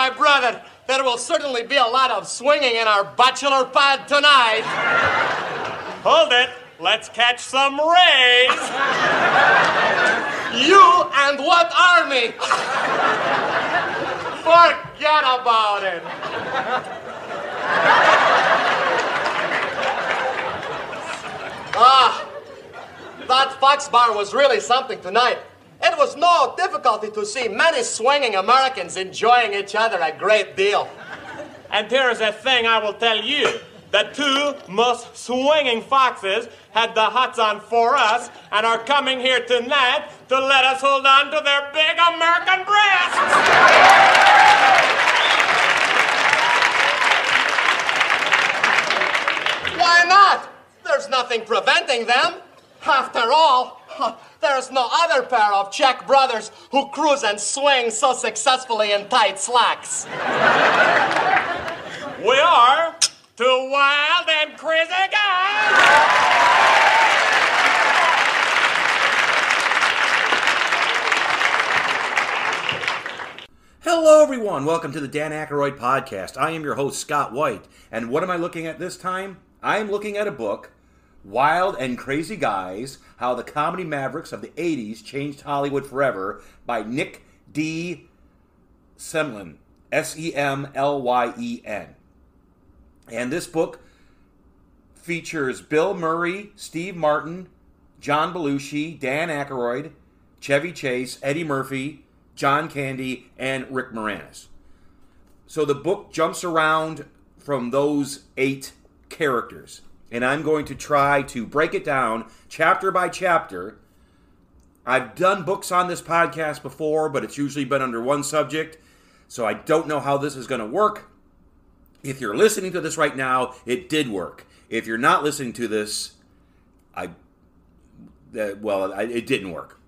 my brother, there will certainly be a lot of swinging in our bachelor pad tonight. Hold it. Let's catch some rays. You and what army? Forget about it. ah, that Fox bar was really something tonight. It was no difficulty to see many swinging Americans enjoying each other a great deal. And here is a thing I will tell you. The two most swinging foxes had the hots on for us and are coming here tonight to let us hold on to their big American breasts. Why not? There's nothing preventing them. After all, there's no other pair of Czech brothers who cruise and swing so successfully in tight slacks. We are two wild and crazy guys. Hello, everyone. Welcome to the Dan Aykroyd podcast. I am your host, Scott White. And what am I looking at this time? I am looking at a book, Wild and Crazy Guys How the Comedy Mavericks of the 80s Changed Hollywood Forever by Nick de Semlyen. S E M L Y E N. And this book features Bill Murray, Steve Martin, John Belushi, Dan Aykroyd, Chevy Chase, Eddie Murphy, John Candy, and Rick Moranis. So the book jumps around from those eight characters. And I'm going to try to break it down chapter by chapter. I've done books on this podcast before, but it's usually been under one subject. So I don't know how this is going to work. If you're listening to this right now, it did work. If you're not listening to this, I uh, well, I, it didn't work.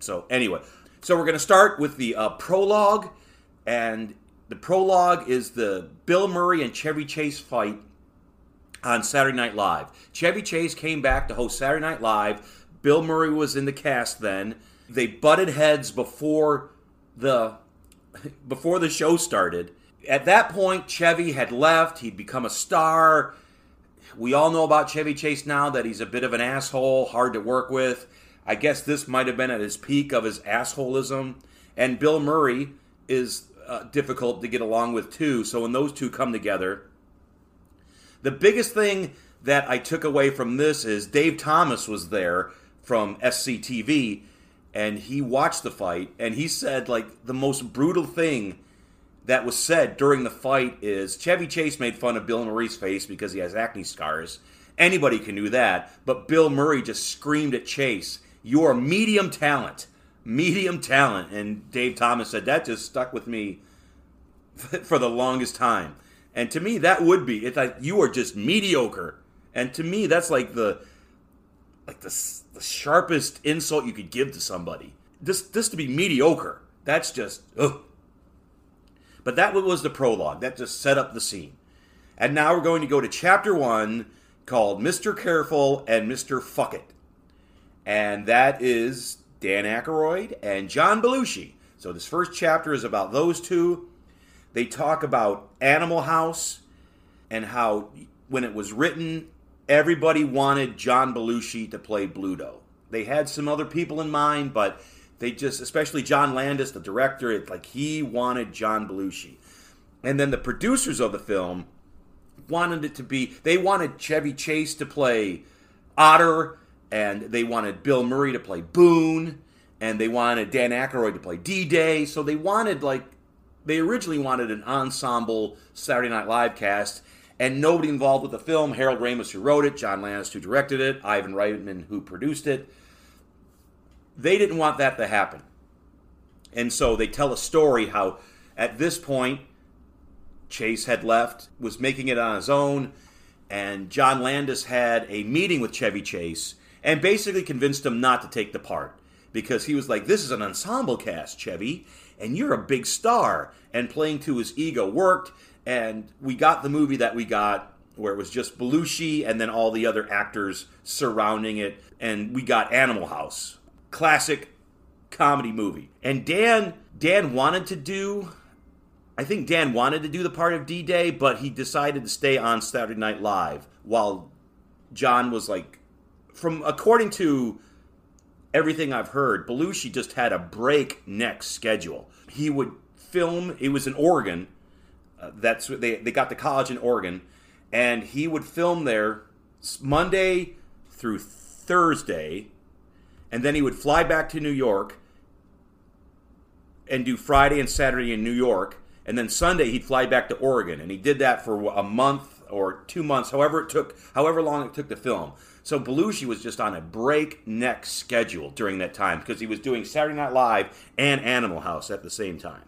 So anyway, so we're going to start with the uh, prologue, and the prologue is the Bill Murray and Chevy Chase fight on Saturday Night Live. Chevy Chase came back to host Saturday Night Live. Bill Murray was in the cast then. They butted heads before the before the show started. At that point, Chevy had left. He'd become a star. We all know about Chevy Chase now that he's a bit of an asshole, hard to work with. I guess this might have been at his peak of his assholism. And Bill Murray is uh, difficult to get along with too. So when those two come together, the biggest thing that I took away from this is Dave Thomas was there from SCTV and he watched the fight and he said like the most brutal thing that was said during the fight is Chevy Chase made fun of Bill Murray's face because he has acne scars. Anybody can do that, but Bill Murray just screamed at Chase, "You are medium talent, medium talent." And Dave Thomas said that just stuck with me for the longest time. And to me, that would be it's like you are just mediocre. And to me, that's like the like the, the sharpest insult you could give to somebody. Just just to be mediocre. That's just ugh. But that was the prologue. That just set up the scene. And now we're going to go to chapter one called Mr. Careful and Mr. Fuck It. And that is Dan Aykroyd and John Belushi. So this first chapter is about those two. They talk about Animal House and how when it was written, everybody wanted John Belushi to play Bluto. They had some other people in mind, but they just, especially John Landis, the director, it, like he wanted John Belushi. And then the producers of the film wanted it to be, they wanted Chevy Chase to play Otter, and they wanted Bill Murray to play Boone, and they wanted Dan Aykroyd to play D Day. So they wanted like they originally wanted an ensemble Saturday Night Live cast, and nobody involved with the film. Harold Ramis, who wrote it, John Landis, who directed it, Ivan Reitman, who produced it. They didn't want that to happen. And so they tell a story how at this point, Chase had left, was making it on his own, and John Landis had a meeting with Chevy Chase and basically convinced him not to take the part because he was like, This is an ensemble cast, Chevy and you're a big star. And playing to his ego worked, and we got the movie that we got where it was just Belushi and then all the other actors surrounding it, and we got Animal House, classic comedy movie. And Dan Dan wanted to do I think Dan wanted to do the part of D Day, but he decided to stay on Saturday Night Live while John was like, from according to everything I've heard, Belushi just had a breakneck schedule. He would film. It was in Oregon. Uh, that's they they got the college in Oregon, and he would film there Monday through Thursday, and then he would fly back to New York and do Friday and Saturday in New York, and then Sunday he'd fly back to Oregon, and he did that for a month or two months, however it took, however long it took to film. So Belushi was just on a breakneck schedule during that time because he was doing Saturday Night Live and Animal House at the same time.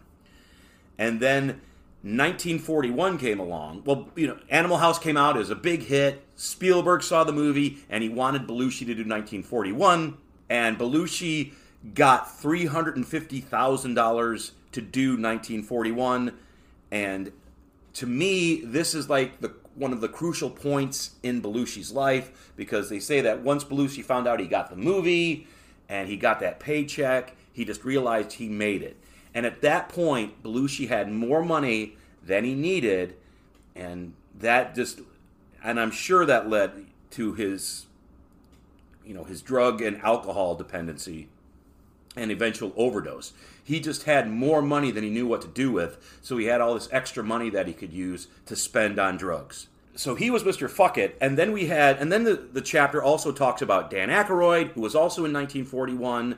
And then 1941 came along. Well, you know, Animal House came out as a big hit. Spielberg saw the movie and he wanted Belushi to do 1941. And Belushi got $350,000 to do 1941. And to me, this is like the one of the crucial points in Belushi's life because they say that once Belushi found out he got the movie and he got that paycheck, he just realized he made it. And at that point, Belushi had more money than he needed, and that just, and I'm sure that led to his, you know, his drug and alcohol dependency and eventual overdose. He just had more money than he knew what to do with, so he had all this extra money that he could use to spend on drugs. So he was Mr. Fuck It, and then we had, and then the, the chapter also talks about Dan Aykroyd, who was also in 1941,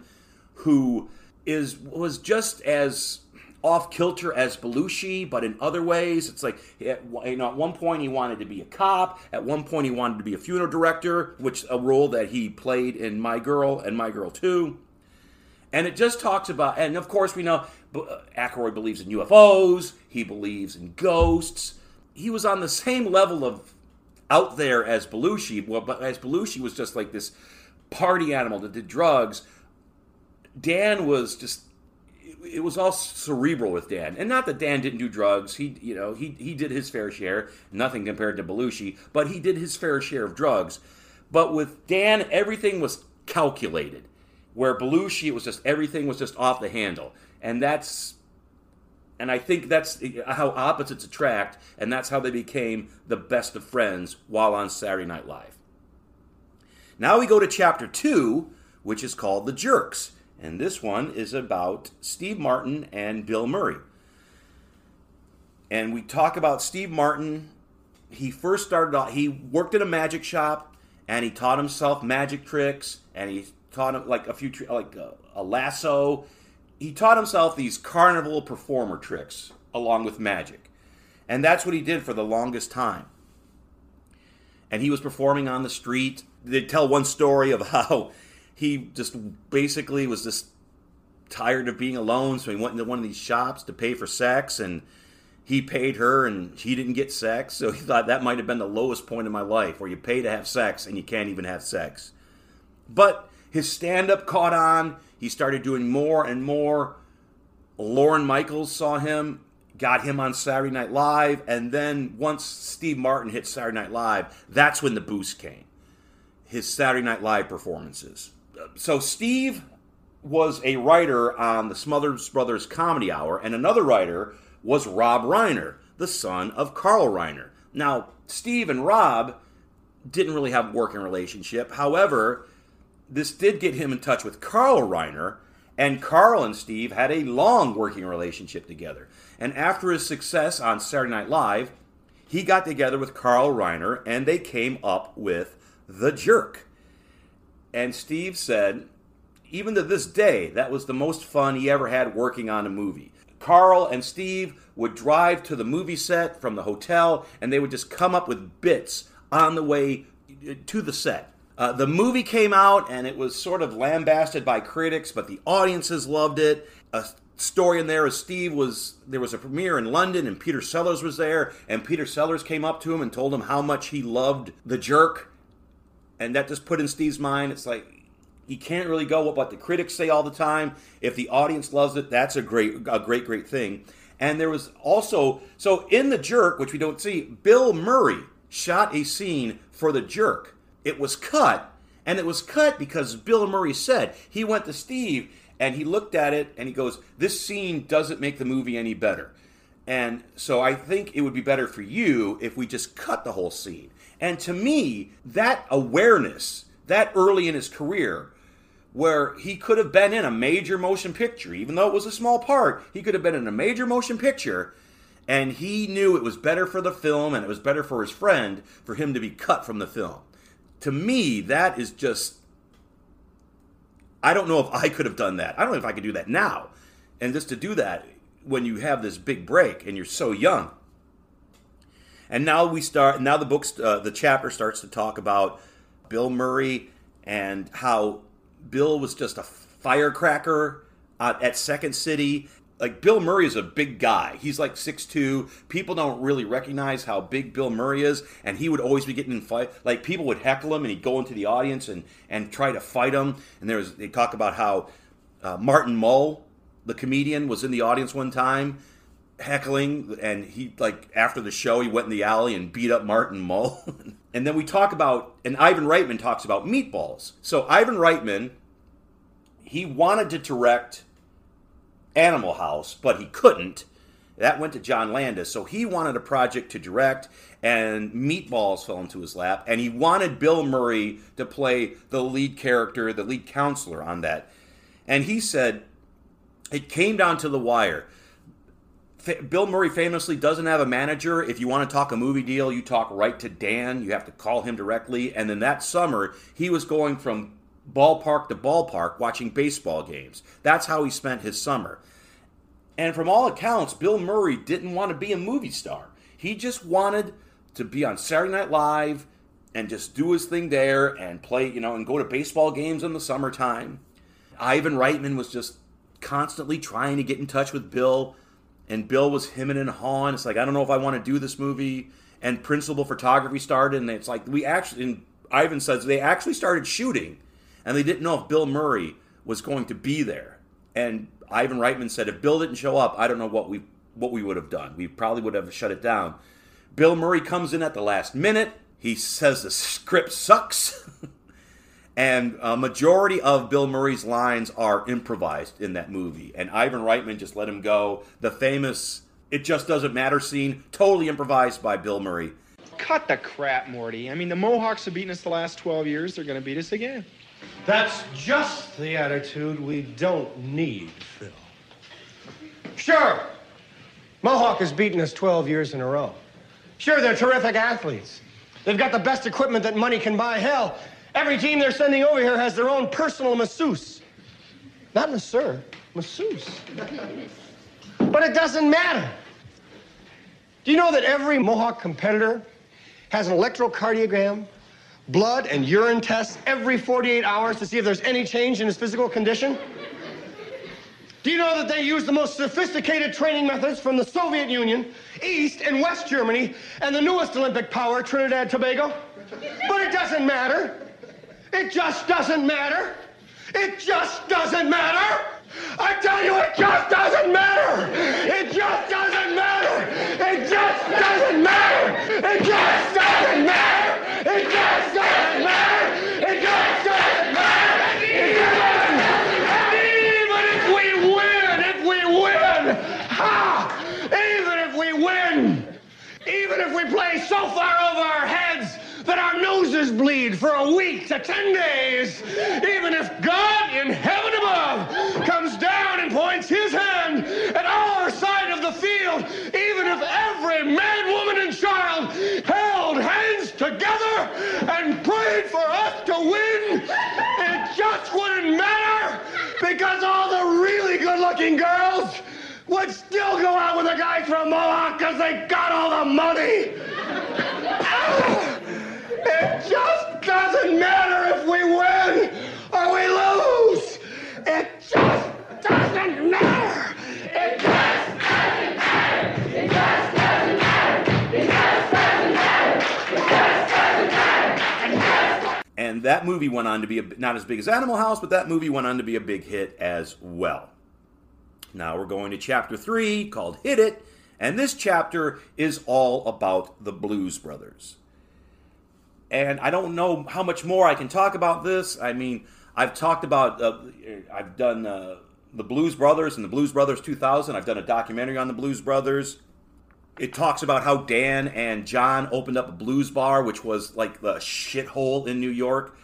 who is was just as off kilter as Belushi, but in other ways, it's like you know, at one point he wanted to be a cop. At one point he wanted to be a funeral director, which a role that he played in My Girl and My Girl Two. And it just talks about, and of course we know uh, Aykroyd believes in UFOs. He believes in ghosts. He was on the same level of out there as Belushi. Well, but as Belushi was just like this party animal that did drugs. Dan was just it was all cerebral with Dan, and not that Dan didn't do drugs. He, you know, he he did his fair share. Nothing compared to Belushi, but he did his fair share of drugs. But with Dan, everything was calculated. Where Belushi, it was just everything was just off the handle, and that's, and I think that's how opposites attract, and that's how they became the best of friends while on Saturday Night Live. Now we go to chapter two, which is called the Jerks and this one is about Steve Martin and Bill Murray. And we talk about Steve Martin. He first started out, he worked in a magic shop and he taught himself magic tricks and he taught him like a few, like a, a lasso. He taught himself these carnival performer tricks along with magic. And that's what he did for the longest time. And he was performing on the street. They tell one story of how he just basically was just tired of being alone, so he went into one of these shops to pay for sex, and he paid her, and he didn't get sex. So he thought that might have been the lowest point in my life, where you pay to have sex and you can't even have sex. But his stand-up caught on. He started doing more and more. Lorne Michaels saw him, got him on Saturday Night Live, and then once Steve Martin hit Saturday Night Live, that's when the boost came. His Saturday Night Live performances so Steve was a writer on the Smothers Brothers Comedy Hour, and another writer was Rob Reiner, the son of Carl Reiner. Now, Steve and Rob didn't really have a working relationship. However, this did get him in touch with Carl Reiner, and Carl and Steve had a long working relationship together. And after his success on Saturday Night Live, he got together with Carl Reiner and they came up with The Jerk. And Steve said, even to this day, that was the most fun he ever had working on a movie. Carl and Steve would drive to the movie set from the hotel and they would just come up with bits on the way to the set. Uh, the movie came out and it was sort of lambasted by critics, but the audiences loved it. A story in there is Steve was there was a premiere in London and Peter Sellers was there, and Peter Sellers came up to him and told him how much he loved the jerk and that just put in Steve's mind. It's like he can't really go with what the critics say all the time. If the audience loves it, that's a great, a great, great thing. And there was also so in the jerk, which we don't see, Bill Murray shot a scene for the jerk. It was cut, and it was cut because Bill Murray said he went to Steve and he looked at it and he goes, "This scene doesn't make the movie any better." And so I think it would be better for you if we just cut the whole scene. And to me, that awareness, that early in his career, where he could have been in a major motion picture, even though it was a small part, he could have been in a major motion picture, and he knew it was better for the film and it was better for his friend for him to be cut from the film. To me, that is just. I don't know if I could have done that. I don't know if I could do that now. And just to do that when you have this big break and you're so young. And now we start. Now the books, uh, the chapter starts to talk about Bill Murray and how Bill was just a firecracker uh, at Second City. Like Bill Murray is a big guy. He's like 6'2". People don't really recognize how big Bill Murray is, and he would always be getting in fight. Like people would heckle him, and he'd go into the audience and and try to fight him. And there's they talk about how uh, Martin Mull, the comedian, was in the audience one time heckling, and he like after the show he went in the alley and beat up Martin Mull. and then we talk about, and Ivan Reitman talks about meatballs. So Ivan Reitman, he wanted to direct Animal House, but he couldn't. That went to John Landis. So he wanted a project to direct, and Meatballs fell into his lap. And he wanted Bill Murray to play the lead character, the lead counselor on that. And he said, it came down to the wire. Bill Murray famously doesn't have a manager. If you want to talk a movie deal, you talk right to Dan. You have to call him directly. And then that summer, he was going from ballpark to ballpark watching baseball games. That's how he spent his summer. And from all accounts, Bill Murray didn't want to be a movie star. He just wanted to be on Saturday Night Live and just do his thing there and play, you know, and go to baseball games in the summertime. Ivan Reitman was just constantly trying to get in touch with Bill, and Bill was hemming and hawing. It's like, I don't know if I want to do this movie. And principal photography started, and it's like, we actually, and Ivan says they actually started shooting and they didn't know if Bill Murray was going to be there. And Ivan Reitman said, if Bill didn't show up, I don't know what we what we would have done. We probably would have shut it down. Bill Murray comes in at the last minute. He says the script sucks. and a majority of Bill Murray's lines are improvised in that movie. And Ivan Reitman just let him go. The famous It Just Doesn't Matter scene, totally improvised by Bill Murray. Cut the crap, Morty. I mean, the Mohawks have beaten us the last 12 years. They're going to beat us again. That's just the attitude we don't need, Phil. Sure, Mohawk has beaten us 12 years in a row. Sure, they're terrific athletes. They've got the best equipment that money can buy. Hell, every team they're sending over here has their own personal masseuse. Not masseur, masseuse. but it doesn't matter. Do you know that every Mohawk competitor has an electrocardiogram blood and urine tests every 48 hours to see if there's any change in his physical condition? Do you know that they use the most sophisticated training methods from the Soviet Union, East and West Germany, and the newest Olympic power, Trinidad and Tobago? But it doesn't matter. It just doesn't matter. It just doesn't matter. I tell you, it just doesn't matter. It just doesn't matter. It just doesn't matter. It just doesn't matter. It just doesn't matter. It just doesn't matter. It doesn't matter. Even if we win, if we win, ha! Even if we win, even if we play so far over our heads that our noses bleed for a week to ten days, even if God in heaven above comes down and points his hand at our side of the field, even if every man, woman, and child and prayed for us to win, it just wouldn't matter because all the really good looking girls would still go out with the guys from Mohawk because they got all the money. It just doesn't matter if we win or we lose. It just doesn't matter. It just doesn't matter. It just That movie went on to be a, not as big as Animal House, but that movie went on to be a big hit as well. Now we're going to chapter three called Hit It, and this chapter is all about the Blues Brothers. And I don't know how much more I can talk about this. I mean, I've talked about, uh, I've done uh, the Blues Brothers and the Blues Brothers 2000. I've done a documentary on the Blues Brothers. It talks about how Dan and John opened up a blues bar, which was like the shithole in New York.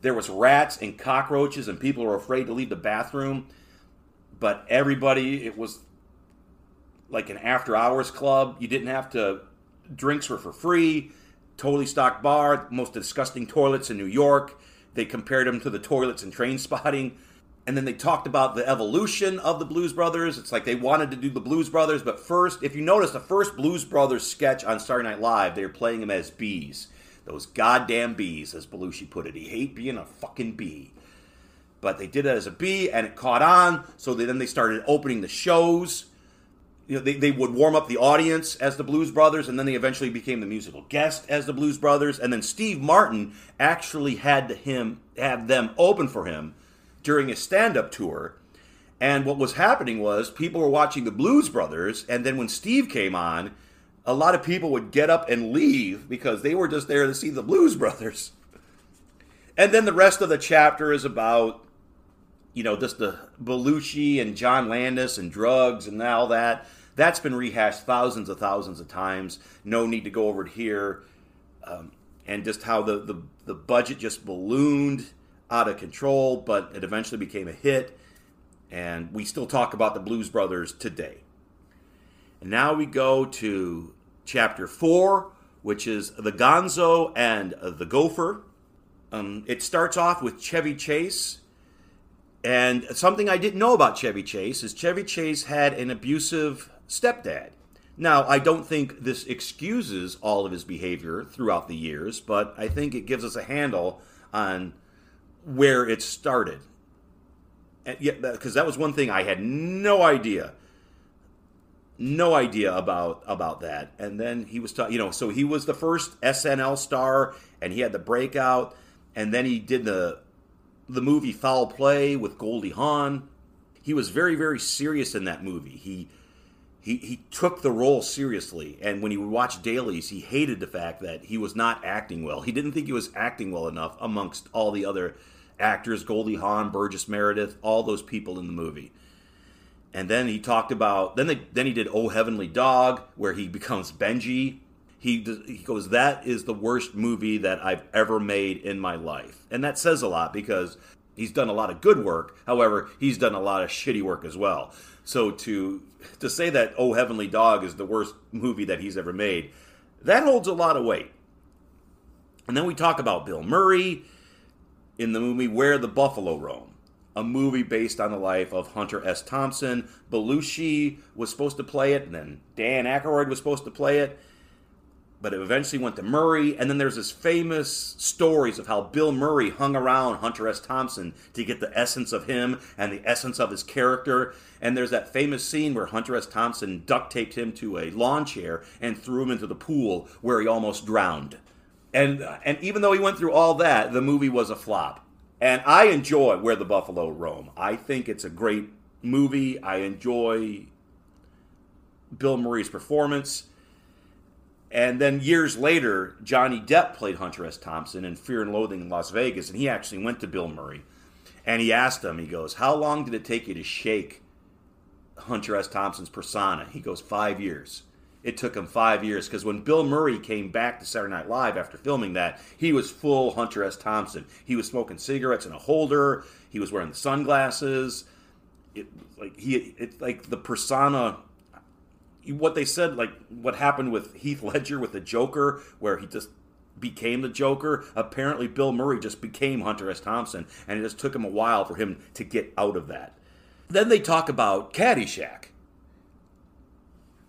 There was rats and cockroaches, and people were afraid to leave the bathroom. But everybody, it was like an after hours club. You didn't have to, drinks were for free. Totally stocked bar, most disgusting toilets in New York. They compared them to the toilets in train spotting. And then they talked about the evolution of the Blues Brothers. It's like they wanted to do the Blues Brothers, but first, if you notice, the first Blues Brothers sketch on Saturday Night Live, they were playing them as bees. Those goddamn bees, as Belushi put it. He hate being a fucking bee. But they did it as a bee, and it caught on. So they, then they started opening the shows. You know, they, they would warm up the audience as the Blues Brothers, and then they eventually became the musical guest as the Blues Brothers. And then Steve Martin actually had him have them open for him during a stand-up tour. And what was happening was people were watching the Blues Brothers, and then when Steve came on, a lot of people would get up and leave because they were just there to see the Blues Brothers. And then the rest of the chapter is about, you know, just the Belushi and John Landis and drugs and all that. That's been rehashed thousands of thousands of times. No need to go over it here. Um, and just how the, the, the budget just ballooned out of control, but it eventually became a hit. And we still talk about the Blues Brothers today. And now we go to chapter four, which is the Gonzo and the Gopher. Um, it starts off with Chevy Chase. And something I didn't know about Chevy Chase is Chevy Chase had an abusive stepdad. Now, I don't think this excuses all of his behavior throughout the years, but I think it gives us a handle on where it started. And yet, because that was one thing I had no idea, no idea about about that. And then he was, ta- you know, so he was the first SNL star, and he had the breakout, and then he did the the movie Foul Play with Goldie Hawn. He was very, very serious in that movie. He he, he took the role seriously. And when he would watch dailies, he hated the fact that he was not acting well. He didn't think he was acting well enough amongst all the other actors Goldie Hawn, Burgess Meredith, all those people in the movie. And then he talked about then they then he did Oh Heavenly Dog where he becomes Benji. He he goes that is the worst movie that I've ever made in my life. And that says a lot because he's done a lot of good work. However, he's done a lot of shitty work as well. So to to say that Oh Heavenly Dog is the worst movie that he's ever made, that holds a lot of weight. And then we talk about Bill Murray in the movie Where the Buffalo Roam, a movie based on the life of Hunter S. Thompson. Belushi was supposed to play it, and then Dan Aykroyd was supposed to play it, but it eventually went to Murray. And then there's this famous stories of how Bill Murray hung around Hunter S. Thompson to get the essence of him and the essence of his character. And there's that famous scene where Hunter S. Thompson duct taped him to a lawn chair and threw him into the pool where he almost drowned and and even though he went through all that, the movie was a flop. And I enjoy Where the Buffalo Roam. I think it's a great movie. I enjoy Bill Murray's performance. And then years later, Johnny Depp played Hunter S. Thompson in Fear and Loathing in Las Vegas, and he actually went to Bill Murray and he asked him, he goes, How long did it take you to shake Hunter S. Thompson's persona? He goes, Five years it took him five years because when Bill Murray came back to Saturday Night Live after filming that, he was full Hunter S. Thompson. He was smoking cigarettes in a holder. He was wearing the sunglasses. It like he it's like the persona. What they said, like what happened with Heath Ledger with the Joker, where he just became the Joker. Apparently, Bill Murray just became Hunter S. Thompson, and it just took him a while for him to get out of that. Then they talk about Caddyshack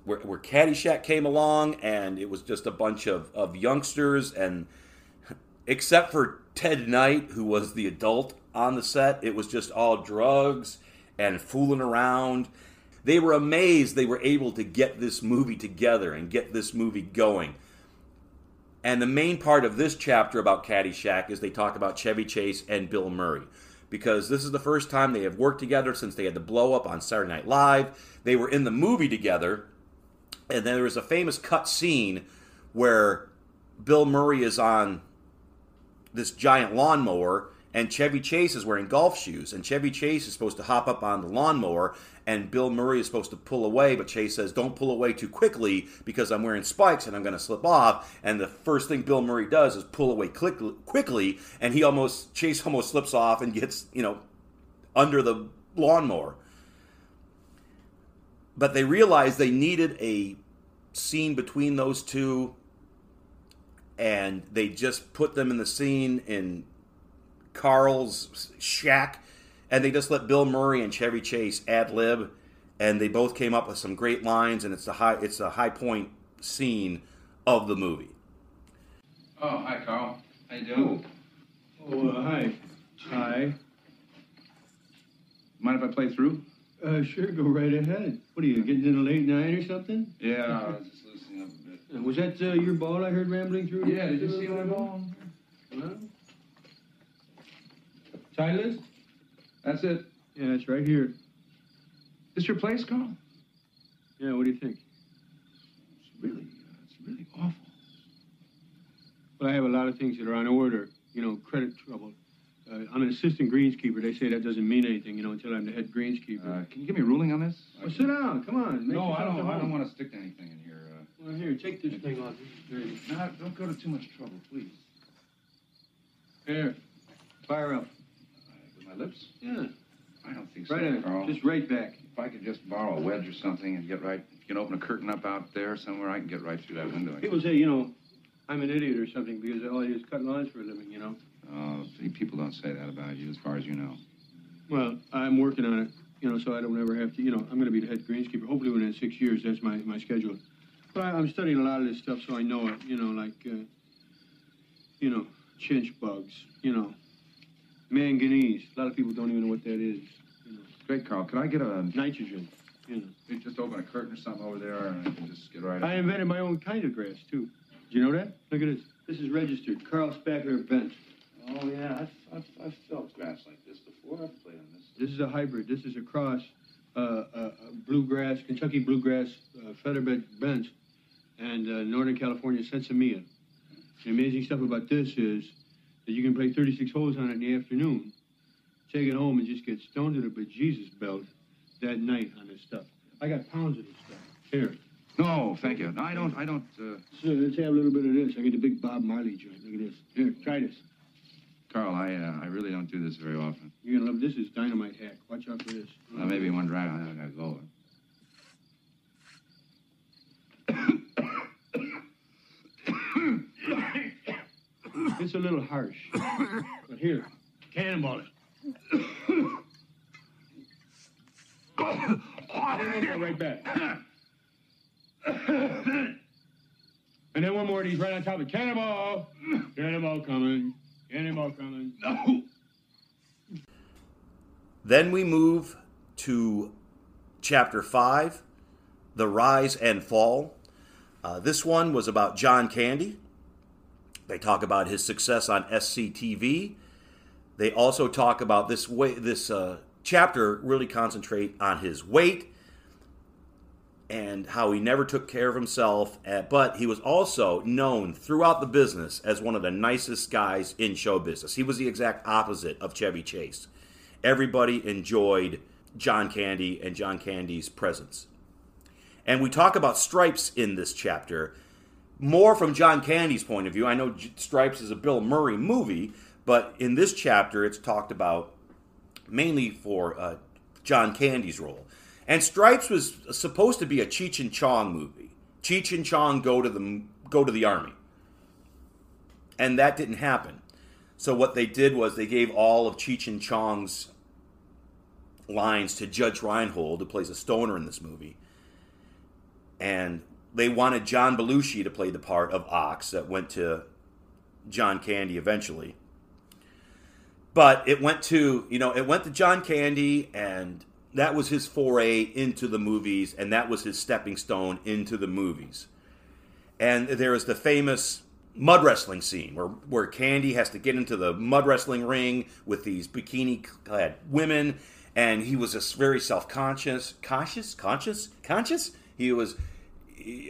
where, where Caddyshack came along, and it was just a bunch of, of youngsters, and except for Ted Knight, who was the adult on the set, it was just all drugs and fooling around. They were amazed they were able to get this movie together and get this movie going. And the main part of this chapter about Caddyshack is they talk about Chevy Chase and Bill Murray. Because this is the first time they have worked together since they had the blow up on Saturday Night Live. They were in the movie together, and then there was a famous cut scene where Bill Murray is on this giant lawnmower and Chevy Chase is wearing golf shoes, and Chevy Chase is supposed to hop up on the lawnmower, and Bill Murray is supposed to pull away, but Chase says, "Don't pull away too quickly because I'm wearing spikes and I'm going to slip off." And the first thing Bill Murray does is pull away quick- quickly, and he almost Chase almost slips off and gets you know under the lawnmower. But they realized they needed a scene between those two, and they just put them in the scene in Carl's shack, and they just let Bill Murray and Chevy Chase ad lib, and they both came up with some great lines, and it's a high it's a high point scene of the movie. Oh, hi, Carl. How you doing? Oh, uh, hi. Hi. Mind if I play through? Uh, sure, go right ahead. What are you, getting in a late night or something? Yeah, I was just loosening up a bit. Uh, was that uh, your ball I heard rambling through? Yeah, did you see my ball? Huh? Side list? That's it. Yeah, it's right here. This your place, Carl? Yeah, what do you think? It's really, uh, it's really awful. Well, I have a lot of things that are on order. You know, credit trouble. Uh, I'm an assistant greenskeeper. They say that doesn't mean anything, you know, until I'm the head greenskeeper. Uh, can you give me a ruling on this? well, sit down. Come on. No, I don't. I don't want to stick to anything in here. Uh, Well, here, take this thing off. No, don't go to too much trouble, please. Here, fire up. Uh, with my lips? Yeah, I don't think so, right on. Carl. Just right back. If I could just borrow a wedge or something and get right, if you can open a curtain up out there somewhere, I can get right through that window. People say, you know, I'm an idiot or something because all I do is cut lawns for a living, you know. See, people don't say that about you, as far as you know. Well, I'm working on it, you know, so I don't ever have to, you know, I'm going to be the head greenskeeper. Hopefully within six years, that's my, my schedule. But I, I'm studying a lot of this stuff, so I know it, you know, like, uh, you know, chinch bugs, you know, manganese. A lot of people don't even know what that is. You know, Great, Carl. Can I get a nitrogen, you know. you just open a curtain or something over there, and I can just get right. I invented my own kind of grass, too. Do you know that? Look at this. This is registered. Carl Spackler Bent. Oh yeah, I've, I've, I've felt grass like this before. I've played on this. This is a hybrid. This is a cross, uh, uh, uh, bluegrass, Kentucky bluegrass, uh, featherbed bent and uh, Northern California sinsemilla. The amazing stuff about this is that you can play 36 holes on it in the afternoon, take it home, and just get stoned to the bejesus belt that night on this stuff. I got pounds of this stuff. Here. No, thank you. No, I don't. I don't. Uh, So let's have a little bit of this. I get the big Bob Marley joint. Look at this. Here, try this. Carl, I uh, I really don't do this very often. You're gonna love this. Is dynamite hack. Watch out for this. Uh, maybe one drag, I gotta go. It's a little harsh. But here, cannonball it. Cannonball right back. And then one more of these right on top of. Cannonball! Cannonball coming. Cannonball coming. No! Then we move to chapter 5 The Rise and Fall. Uh, this one was about John Candy. They talk about his success on SCTV. They also talk about this way. This uh, chapter really concentrate on his weight and how he never took care of himself. uh, But he was also known throughout the business as one of the nicest guys in show business. He was the exact opposite of Chevy Chase. Everybody enjoyed John Candy and John Candy's presence. And we talk about Stripes in this chapter more from John Candy's point of view. I know Stripes is a Bill Murray movie, but in this chapter, it's talked about mainly for uh, John Candy's role. And Stripes was supposed to be a Cheech and Chong movie. Cheech and Chong go to the go to the army, and that didn't happen. So what they did was they gave all of Cheech and Chong's lines to Judge Reinhold, who plays a stoner in this movie, and they wanted John Belushi to play the part of Ox that went to John Candy eventually. But it went to, you know, it went to John Candy and that was his foray into the movies and that was his stepping stone into the movies. And there is the famous mud wrestling scene where, where Candy has to get into the mud wrestling ring with these bikini clad women and he was just very self-conscious, conscious, conscious, conscious. He was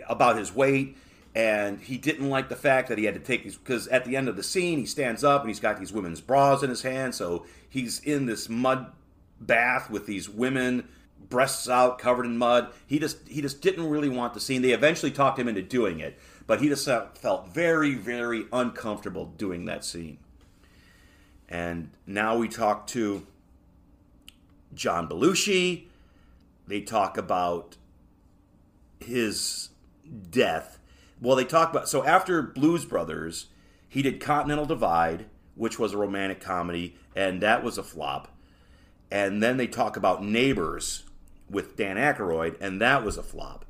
about his weight and he didn't like the fact that he had to take these because at the end of the scene he stands up and he's got these women's bras in his hand so he's in this mud bath with these women breasts out covered in mud. He just he just didn't really want the scene. They eventually talked him into doing it but he just felt very very uncomfortable doing that scene. And now we talk to john belushi. They talk about his death. Well, they talk about so after Blues Brothers, he did Continental Divide, which was a romantic comedy, and that was a flop. And then they talk about Neighbors with Dan Aykroyd, and that was a flop.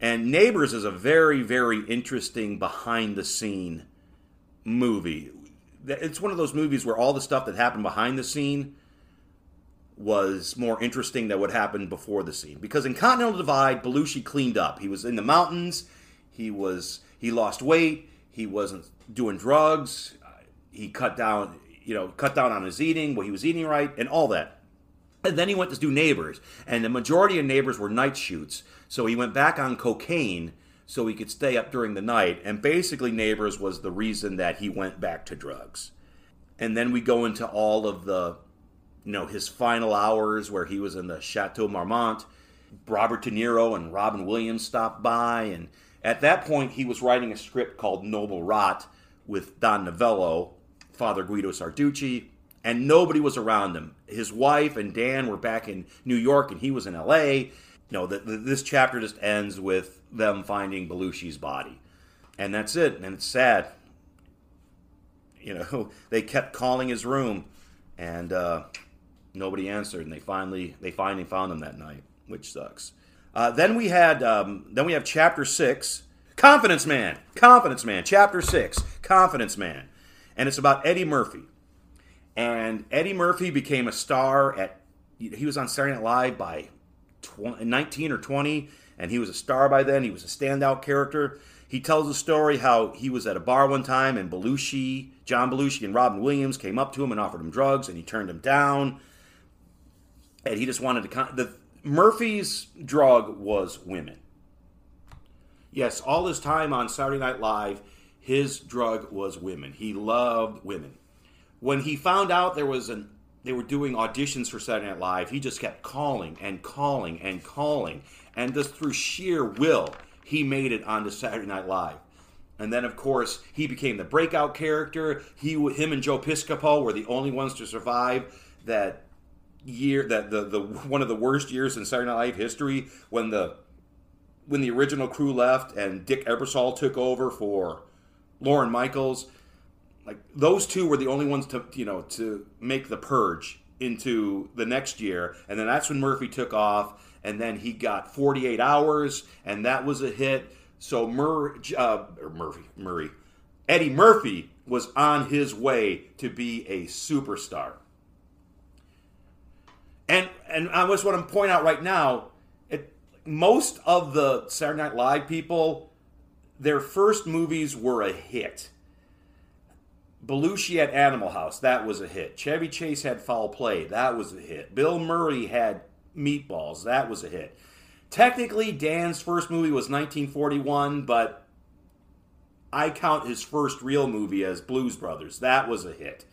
And Neighbors is a very, very interesting behind the scene movie. It's one of those movies where all the stuff that happened behind the scene was more interesting than what happened before the scene. Because in Continental Divide, Belushi cleaned up. He was in the mountains. He was he lost weight. He wasn't doing drugs. He cut down, you know, cut down on his eating, what he was eating right, and all that. And then he went to do Neighbors, and the majority of Neighbors were night shoots. So he went back on cocaine so he could stay up during the night. And basically, Neighbors was the reason that he went back to drugs. And then we go into all of the, you know, his final hours where he was in the Chateau Marmont. Robert De Niro and Robin Williams stopped by, and at that point, he was writing a script called Noble Rot with Don Novello, Father Guido Sarducci, and nobody was around him. His wife and Dan were back in New York, and he was in L.A. No, the, the, this chapter just ends with them finding Belushi's body, and that's it. And it's sad. You know, they kept calling his room, and uh, nobody answered. And they finally they finally found him that night, which sucks. Uh, then we had um, then we have chapter six, Confidence Man, Confidence Man, chapter six, Confidence Man, and it's about Eddie Murphy. And Eddie Murphy became a star at he was on Saturday Night Live by 20, 19 or 20, and he was a star by then. He was a standout character. He tells a story how he was at a bar one time and Belushi, John Belushi, and Robin Williams came up to him and offered him drugs, and he turned them down. And he just wanted to. The, Murphy's drug was women. Yes, all his time on Saturday Night Live, his drug was women. He loved women. When he found out there was an they were doing auditions for Saturday Night Live, he just kept calling and calling and calling, and just through sheer will, he made it onto Saturday Night Live. And then, of course, he became the breakout character. He, him, and Joe Piscopo were the only ones to survive that year that the, the one of the worst years in Saturday Night Live history when the when the original crew left and Dick Ebersol took over for Lorne Michaels. Like those two were the only ones to you know to make the purge into the next year, and then that's when Murphy took off, and then he got 48 hours, and that was a hit. So Murray, uh, Murphy, Murray, Eddie Murphy was on his way to be a superstar. And and I just want to point out right now, it, most of the Saturday Night Live people, their first movies were a hit. Belushi had Animal House, that was a hit. Chevy Chase had Foul Play, that was a hit. Bill Murray had Meatballs, that was a hit. Technically, Dan's first movie was 1941, but I count his first real movie as Blues Brothers. That was a hit.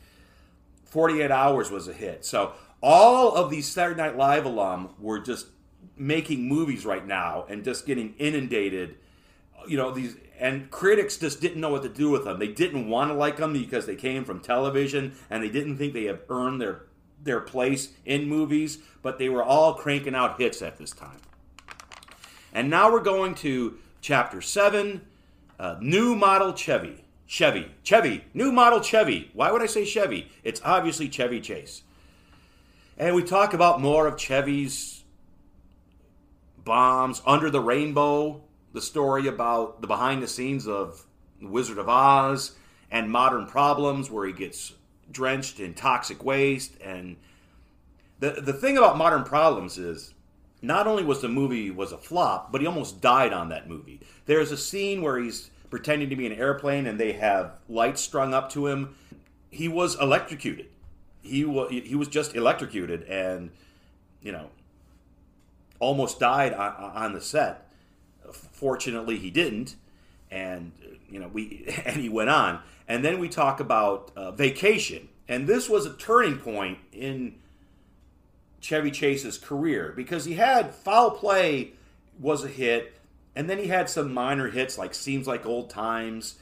48 Hours was a hit. So all of these Saturday Night Live alum were just making movies right now and just getting inundated. You know, these and critics just didn't know what to do with them. They didn't want to like them because they came from television and they didn't think they had earned their their place in movies, but they were all cranking out hits at this time. And now we're going to chapter 7, uh, new model Chevy. Chevy. Chevy. New model Chevy. Why would I say Chevy? It's obviously Chevy Chase. And we talk about more of Chevy's bombs, Under the Rainbow, the story about the behind the scenes of Wizard of Oz and Modern Problems, where he gets drenched in toxic waste. And the, the thing about Modern Problems is not only was the movie was a flop, but he almost died on that movie. There's a scene where he's pretending to be an airplane and they have lights strung up to him. He was electrocuted he was he was just electrocuted and you know almost died on, on the set. Fortunately, he didn't. and you know we and he went on. And then we talk about uh, Vacation, and this was a turning point in Chevy Chase's career because he had Foul Play was a hit, and then he had some minor hits like Seems Like Old Times,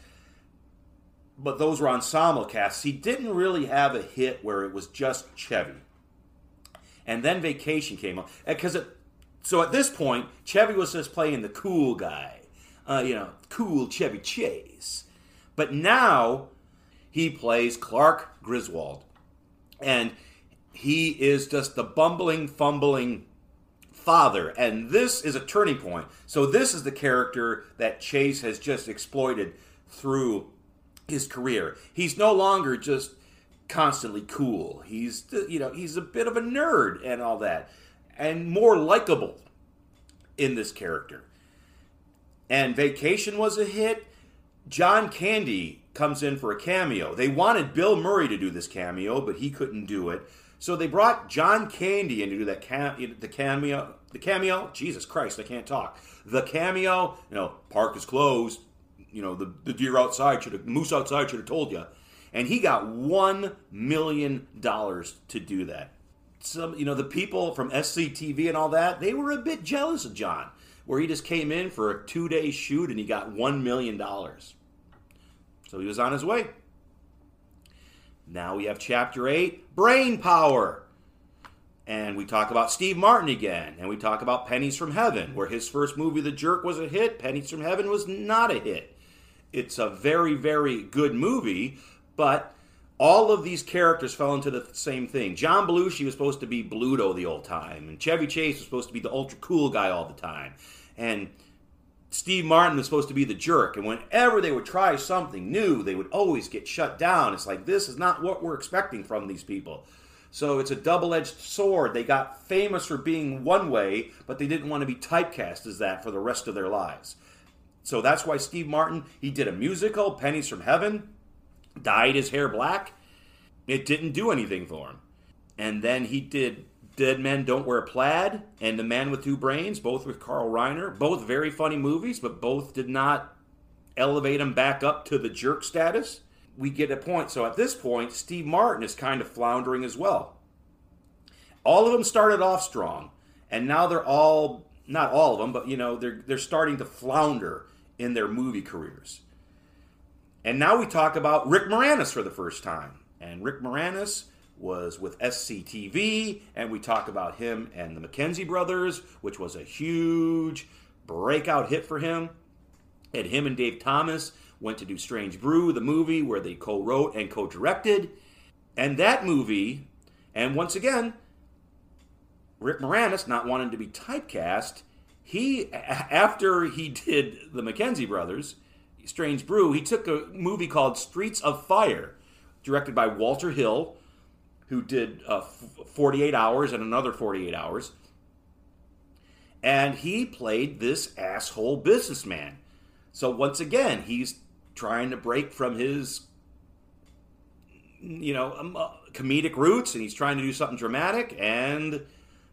but those were ensemble casts. He didn't really have a hit where it was just Chevy. And then Vacation came up because it. So at this point, Chevy was just playing the cool guy, uh, you know, cool Chevy Chase. But now he plays Clark Griswold, and he is just the bumbling, fumbling father. And this is a turning point. So this is the character that Chase has just exploited through his career. He's no longer just constantly cool. He's you know he's a bit of a nerd and all that, and more likable in this character. And Vacation was a hit. John Candy comes in for a cameo. They wanted Bill Murray to do this cameo, but he couldn't do it. So they brought John Candy in to do that cam- the cameo. The cameo. Jesus Christ, I can't talk. The cameo. You know, park is closed. You know, the, the deer outside should have, moose outside should have told you. And he got one million dollars to do that. Some, you know, the people from SCTV and all that, they were a bit jealous of John, where he just came in for a two-day shoot and he got one million dollars. So he was on his way. Now we have chapter 8, Brain Power. And we talk about Steve Martin again. And we talk about Pennies from Heaven, where his first movie, The Jerk, was a hit. Pennies from Heaven was not a hit. It's a very, very good movie, but all of these characters fell into the same thing. John Belushi was supposed to be Bluto the old time, and Chevy Chase was supposed to be the ultra cool guy all the time. And Steve Martin was supposed to be the jerk, and whenever they would try something new, they would always get shut down. It's like, this is not what we're expecting from these people. So it's a double edged sword. They got famous for being one way, but they didn't want to be typecast as that for the rest of their lives. So that's why Steve Martin, he did a musical, Pennies from Heaven, dyed his hair black. It didn't do anything for him. And then he did Dead Men Don't Wear Plaid and The Man with Two Brains, both with Carl Reiner. Both very funny movies, but both did not elevate him back up to the jerk status. We get a point. So at this point, Steve Martin is kind of floundering as well. All of them started off strong, and now they're all not all of them, but you know, they're they're starting to flounder in their movie careers. And now we talk about Rick Moranis for the first time. And Rick Moranis was with SCTV, and we talk about him and the McKenzie brothers, which was a huge breakout hit for him. And him and Dave Thomas went to do Strange Brew, the movie where they co wrote and co directed. And that movie, and once again, Rick Moranis, not wanting to be typecast, he after he did the McKenzie brothers, Strange Brew, he took a movie called Streets of Fire, directed by Walter Hill, who did uh, 48 Hours and another 48 Hours. And he played this asshole businessman. So once again, he's trying to break from his, you know, um, uh, comedic roots, and he's trying to do something dramatic, and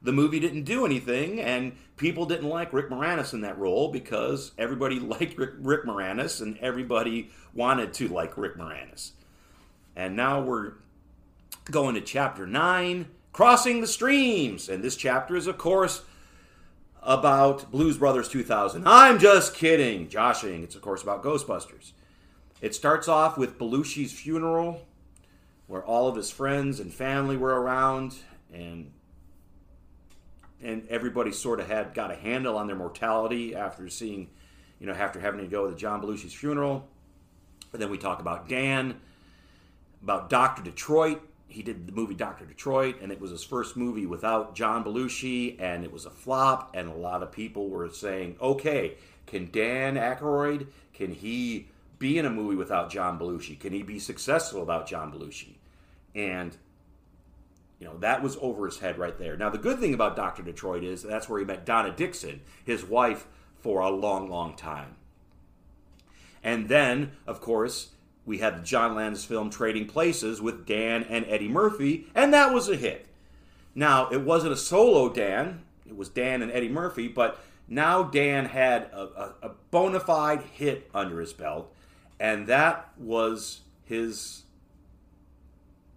the movie didn't do anything, and people didn't like Rick Moranis in that role because everybody liked Rick, Rick Moranis, and everybody wanted to like Rick Moranis. And now we're going to chapter 9, Crossing the Streams. And this chapter is, of course, about Blues Brothers 2000. I'm just kidding, joshing. It's, of course, about Ghostbusters. It starts off with Belushi's funeral, where all of his friends and family were around, and and everybody sort of had got a handle on their mortality after seeing, you know, after having to go to John Belushi's funeral. And then we talk about Dan, about Doctor Detroit. He did the movie Doctor Detroit, and it was his first movie without John Belushi, and it was a flop. And a lot of people were saying, "Okay, can Dan Aykroyd can he be in a movie without John Belushi? Can he be successful without John Belushi?" And you know, that was over his head right there. Now, the good thing about Dr. Detroit is that's where he met Donna Dixon, his wife, for a long, long time. And then, of course, we had the John Landis film Trading Places with Dan and Eddie Murphy, and that was a hit. Now, it wasn't a solo Dan, it was Dan and Eddie Murphy, but Now Dan had a, a, a bona fide hit under his belt, and that was his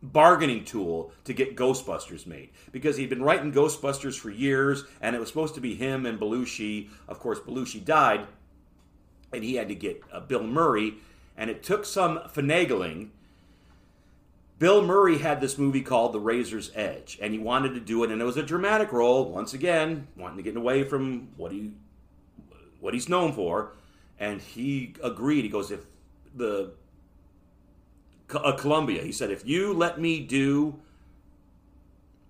bargaining tool to get Ghostbusters made because he'd been writing Ghostbusters for years, and it was supposed to be him and Belushi. Of course, Belushi died, and he had to get uh, Bill Murray, and it took some finagling. Bill Murray had this movie called The Razor's Edge, and he wanted to do it, and it was a dramatic role. Once again, wanting to get away from what he what he's known for, and he agreed. He goes, if the Columbia. He said, if you let me do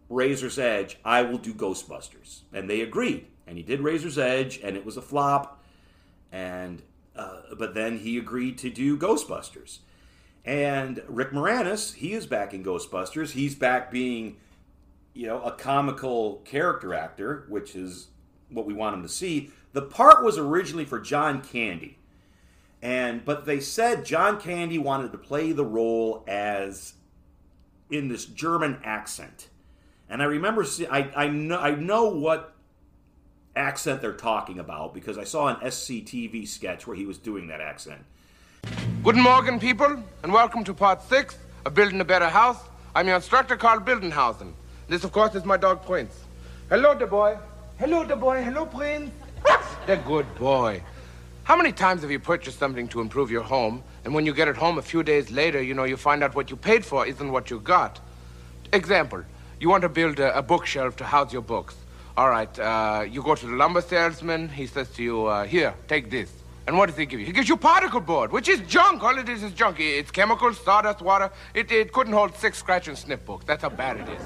Razor's Edge, I will do Ghostbusters. And they agreed. And he did Razor's Edge, and it was a flop. And uh, but then he agreed to do Ghostbusters. And Rick Moranis, he is back in Ghostbusters. He's back being, you know, a comical character actor, which is what we want him to see. The part was originally for John Candy. And but they said John Candy wanted to play the role as in this German accent. And I remember see, I, I know I know what accent they're talking about because I saw an SCTV sketch where he was doing that accent. Guten Morgen, people, and welcome to part six of Building a Better House. I'm your instructor, Carl Bildenhausen. This, of course, is my dog, Prince. Hello, the boy. Hello, the boy. Hello, Prince. the good boy. How many times have you purchased something to improve your home, and when you get it home a few days later, you know, you find out what you paid for isn't what you got? Example, you want to build a, a bookshelf to house your books. All right, uh, you go to the lumber salesman, he says to you, uh, here, take this. And what does he give you? He gives you particle board, which is junk. All it is is junk. It's chemicals, sawdust, water. It, it couldn't hold six scratch and snip books. That's how bad it is.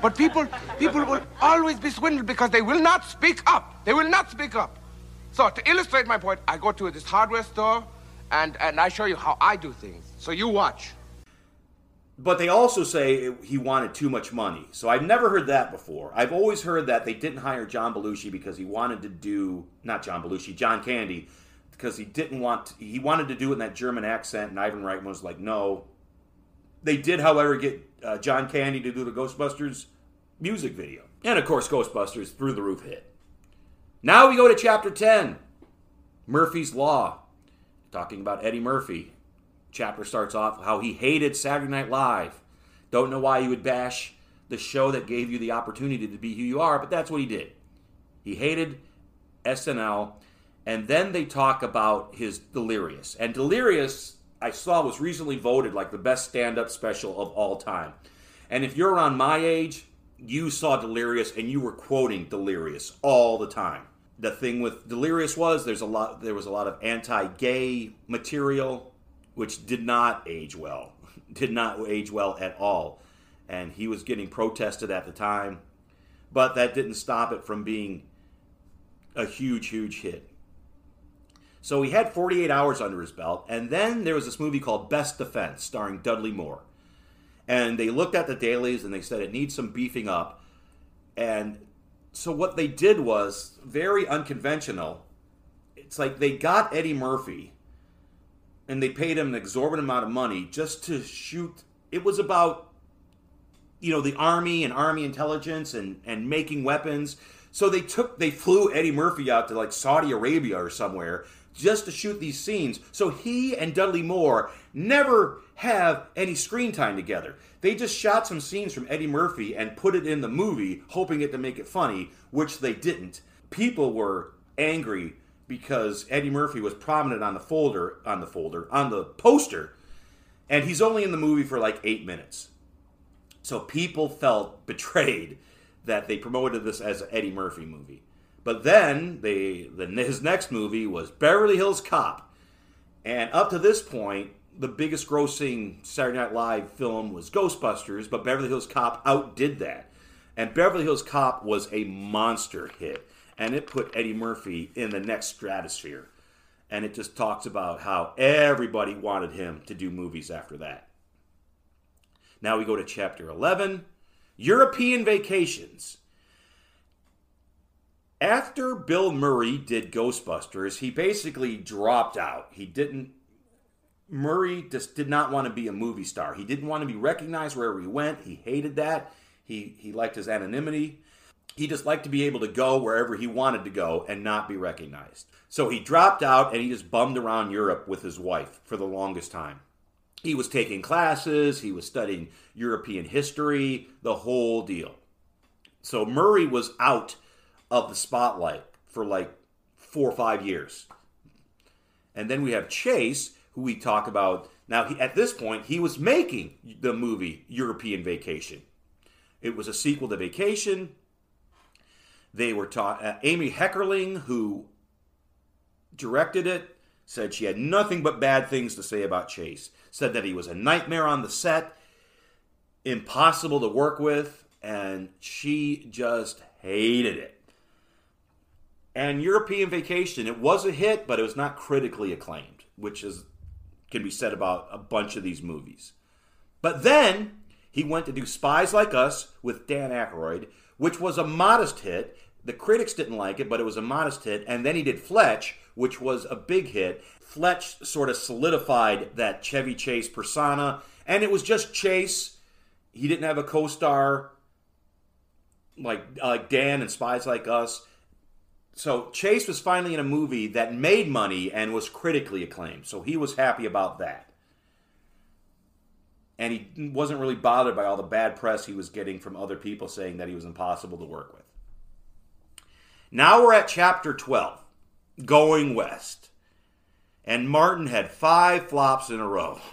But people, people will always be swindled because they will not speak up. They will not speak up. So to illustrate my point, I go to this hardware store and, and I show you how I do things. So you watch. But they also say he wanted too much money. So I've never heard that before. I've always heard that they didn't hire John Belushi because he wanted to do not John Belushi, John Candy, because he didn't want to, he wanted to do it in that German accent, and Ivan Reitman was like, no. They did, however, get uh, John Candy to do the Ghostbusters music video, and of course, Ghostbusters through the roof hit. Now we go to chapter 10 Murphy's Law, talking about Eddie Murphy. Chapter starts off how he hated Saturday Night Live. Don't know why he would bash the show that gave you the opportunity to be who you are, but that's what he did. He hated SNL, and then they talk about his Delirious. And Delirious, I saw, was recently voted like the best stand up special of all time. And if you're around my age, you saw Delirious and you were quoting Delirious all the time the thing with Delirious was there's a lot there was a lot of anti-gay material which did not age well. Did not age well at all. And he was getting protested at the time, but that didn't stop it from being a huge huge hit. So he had 48 hours under his belt and then there was this movie called Best Defense starring Dudley Moore. And they looked at the dailies and they said it needs some beefing up. And so what they did was very unconventional. It's like they got Eddie Murphy and they paid him an exorbitant amount of money just to shoot. It was about you know the army and army intelligence and and making weapons. So they took they flew Eddie Murphy out to like Saudi Arabia or somewhere just to shoot these scenes. So he and Dudley Moore never have any screen time together. They just shot some scenes from Eddie Murphy and put it in the movie, hoping it to make it funny, which they didn't. People were angry because Eddie Murphy was prominent on the folder, on the folder, on the poster, and he's only in the movie for like eight minutes. So people felt betrayed that they promoted this as an Eddie Murphy movie. But then they, the, his next movie was Beverly Hills Cop, and up to this point, the biggest grossing Saturday Night Live film was Ghostbusters, but Beverly Hills Cop outdid that. And Beverly Hills Cop was a monster hit, and it put Eddie Murphy in the next stratosphere. And it just talks about how everybody wanted him to do movies after that. Now we go to chapter 11 European Vacations. After Bill Murray did Ghostbusters, he basically dropped out. He didn't Murray just did not want to be a movie star. He didn't want to be recognized wherever he went. He hated that. He he liked his anonymity. He just liked to be able to go wherever he wanted to go and not be recognized. So he dropped out and he just bummed around Europe with his wife for the longest time. He was taking classes, he was studying European history, the whole deal. So Murray was out of the spotlight for like four or five years. And then we have Chase, who we talk about. Now, he, at this point, he was making the movie European Vacation. It was a sequel to Vacation. They were taught. Uh, Amy Heckerling, who directed it, said she had nothing but bad things to say about Chase. Said that he was a nightmare on the set, impossible to work with, and she just hated it. And European Vacation, it was a hit, but it was not critically acclaimed, which is can be said about a bunch of these movies. But then he went to do Spies Like Us with Dan Aykroyd, which was a modest hit. The critics didn't like it, but it was a modest hit. And then he did Fletch, which was a big hit. Fletch sort of solidified that Chevy Chase persona, and it was just Chase. He didn't have a co-star like like Dan and Spies Like Us. So Chase was finally in a movie that made money and was critically acclaimed. So he was happy about that. And he wasn't really bothered by all the bad press he was getting from other people saying that he was impossible to work with. Now we're at chapter 12, Going West. And Martin had five flops in a row.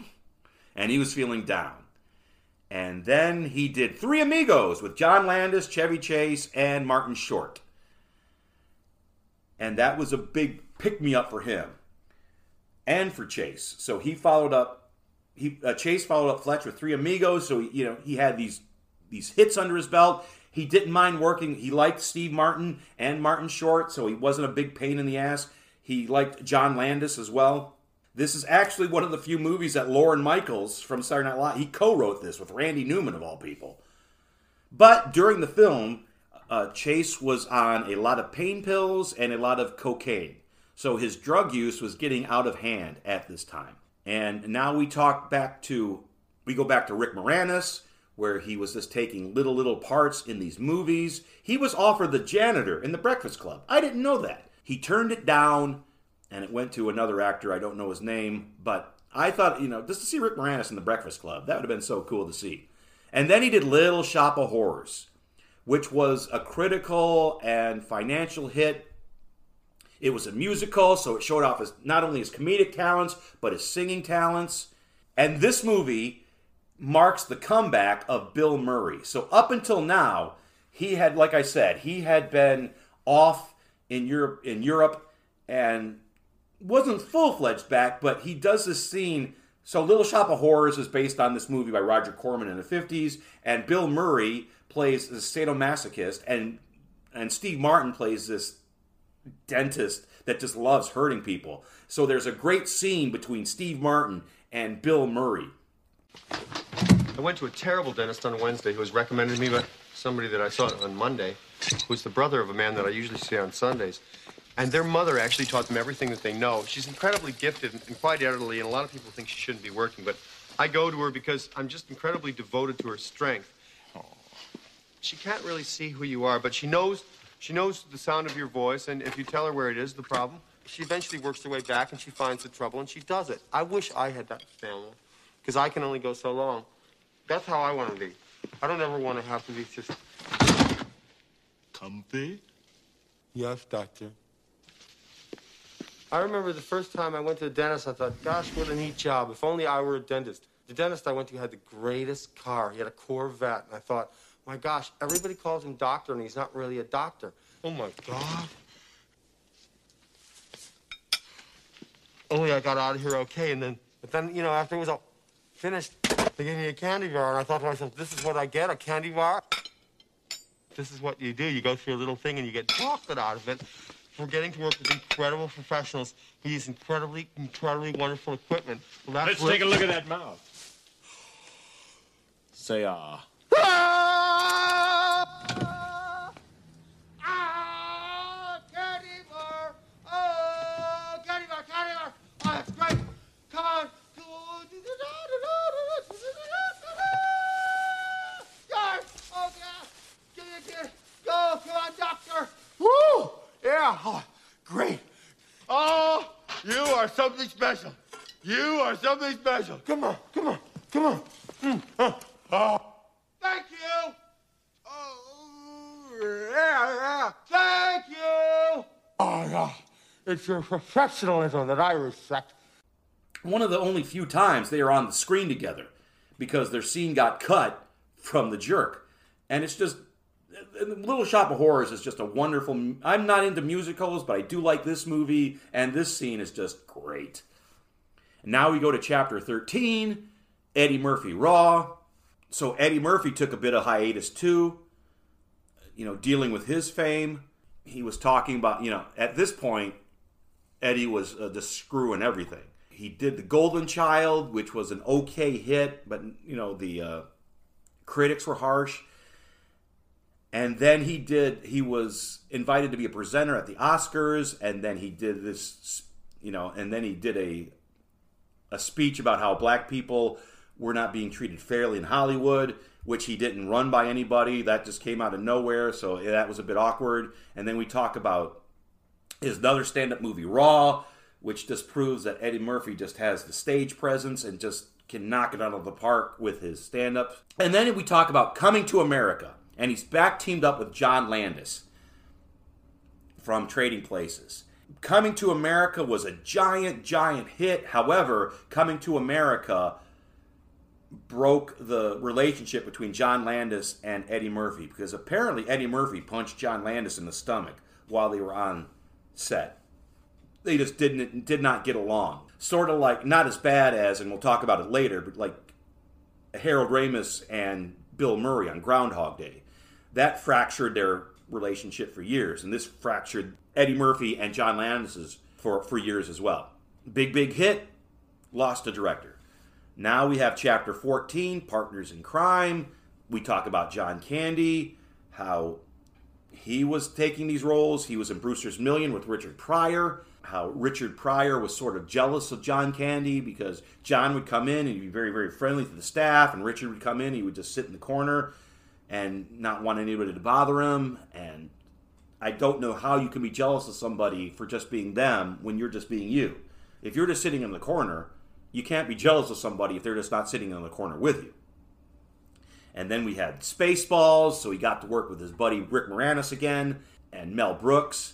And he was feeling down. And then he did Three Amigos with John Landis, Chevy Chase, and Martin Short and that was a big pick me up for him and for Chase. So he followed up. He uh, Chase followed up Fletch with Three Amigos. So he, you know he had these these hits under his belt. He didn't mind working. He liked Steve Martin and Martin Short, so he wasn't a big pain in the ass. He liked John Landis as well. This is actually one of the few movies that Lorne Michaels from Saturday Night Live he co-wrote this with Randy Newman of all people. But during the film, uh, Chase was on a lot of pain pills and a lot of cocaine. So his drug use was getting out of hand at this time. And now we talk back to, we go back to Rick Moranis, where he was just taking little, little parts in these movies. He was offered the janitor in the Breakfast Club. I didn't know that. He turned it down and it went to another actor. I don't know his name, but I thought, you know, just to see Rick Moranis in the Breakfast Club, that would have been so cool to see. And then he did Little Shop of Horrors which was a critical and financial hit. It was a musical, so it showed off his not only his comedic talents, but his singing talents. And this movie marks the comeback of Bill Murray. So up until now, he had, like I said, he had been off in Europe in Europe and wasn't full fledged back, but he does this scene. So Little Shop of Horrors is based on this movie by Roger Corman in the 50s, and Bill Murray plays this sadomasochist, and and Steve Martin plays this dentist that just loves hurting people. So there's a great scene between Steve Martin and Bill Murray. I went to a terrible dentist on Wednesday who was recommended to me by somebody that I saw on Monday, who's the brother of a man that I usually see on Sundays. And their mother actually taught them everything that they know. She's incredibly gifted and quite elderly, and a lot of people think she shouldn't be working, but I go to her because I'm just incredibly devoted to her strength she can't really see who you are, but she knows she knows the sound of your voice, and if you tell her where it is, the problem, she eventually works her way back and she finds the trouble and she does it. I wish I had that family, because I can only go so long. That's how I want to be. I don't ever want to have to be just comfy. Yes, doctor. I remember the first time I went to the dentist, I thought, gosh, what a neat job. If only I were a dentist. The dentist I went to had the greatest car. He had a Corvette, and I thought, my gosh, everybody calls him doctor, and he's not really a doctor. Oh, my God. Only I got out of here okay, and then, but then, you know, after it was all finished, they gave me a candy bar, and I thought to myself, this is what I get, a candy bar? This is what you do. You go through a little thing, and you get chocolate out of it. We're getting to work with incredible professionals who use incredibly, incredibly wonderful equipment. Well, Let's take a look at that mouth. Say ah. Go, yeah. Oh, great. Oh, you are something special. You are something special. Come on, come on, come on. Mm, oh, oh. Thank you. Oh, yeah, yeah. Thank you. Oh, yeah. It's your professionalism that I respect. One of the only few times they are on the screen together because their scene got cut from the jerk. And it's just Little Shop of Horrors is just a wonderful. I'm not into musicals, but I do like this movie, and this scene is just great. Now we go to chapter 13 Eddie Murphy Raw. So Eddie Murphy took a bit of hiatus too, you know, dealing with his fame. He was talking about, you know, at this point, Eddie was uh, the screw and everything. He did The Golden Child, which was an okay hit, but, you know, the uh, critics were harsh. And then he did, he was invited to be a presenter at the Oscars, and then he did this, you know, and then he did a, a speech about how black people were not being treated fairly in Hollywood, which he didn't run by anybody. That just came out of nowhere, so that was a bit awkward. And then we talk about his another stand-up movie, Raw, which just proves that Eddie Murphy just has the stage presence and just can knock it out of the park with his stand-up. And then we talk about Coming to America, and he's back teamed up with John Landis from Trading Places. Coming to America was a giant, giant hit. However, Coming to America broke the relationship between John Landis and Eddie Murphy because apparently Eddie Murphy punched John Landis in the stomach while they were on set. They just didn't did not get along. Sort of like not as bad as, and we'll talk about it later, but like Harold Ramis and Bill Murray on Groundhog Day. That fractured their relationship for years, and this fractured Eddie Murphy and John Landis's for, for years as well. Big, big hit, lost a director. Now we have chapter 14, Partners in Crime. We talk about John Candy, how he was taking these roles. He was in Brewster's Million with Richard Pryor. How Richard Pryor was sort of jealous of John Candy because John would come in and he'd be very, very friendly to the staff, and Richard would come in, he would just sit in the corner and not want anybody to bother him. And I don't know how you can be jealous of somebody for just being them when you're just being you. If you're just sitting in the corner, you can't be jealous of somebody if they're just not sitting in the corner with you. And then we had Spaceballs, so he got to work with his buddy Rick Moranis again and Mel Brooks.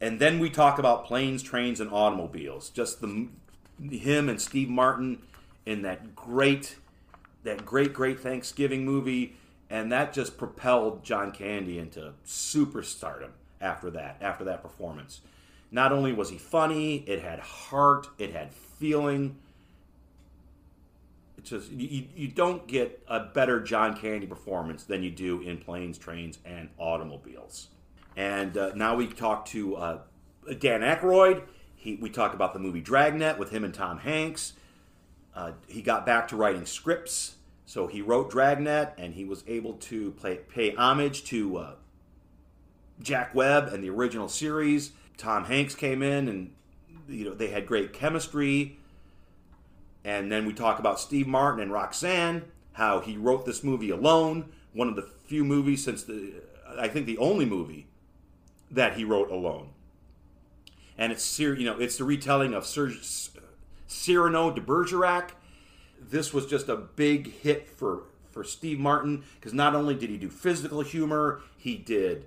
And then we talk about planes, trains, and automobiles. Just the him and Steve Martin in that great, that great, great Thanksgiving movie, and that just propelled John Candy into superstardom after that. After that performance, not only was he funny, it had heart, it had feeling. It's just you, you don't get a better John Candy performance than you do in planes, trains, and automobiles. And uh, now we talk to uh, Dan Aykroyd. He, we talk about the movie Dragnet with him and Tom Hanks. Uh, he got back to writing scripts, so he wrote Dragnet, and he was able to play, pay homage to uh, Jack Webb and the original series. Tom Hanks came in, and you know they had great chemistry. And then we talk about Steve Martin and Roxanne, how he wrote this movie alone, one of the few movies since the, I think the only movie that he wrote alone. And it's you know it's the retelling of Sir, Cyrano de Bergerac. This was just a big hit for for Steve Martin because not only did he do physical humor, he did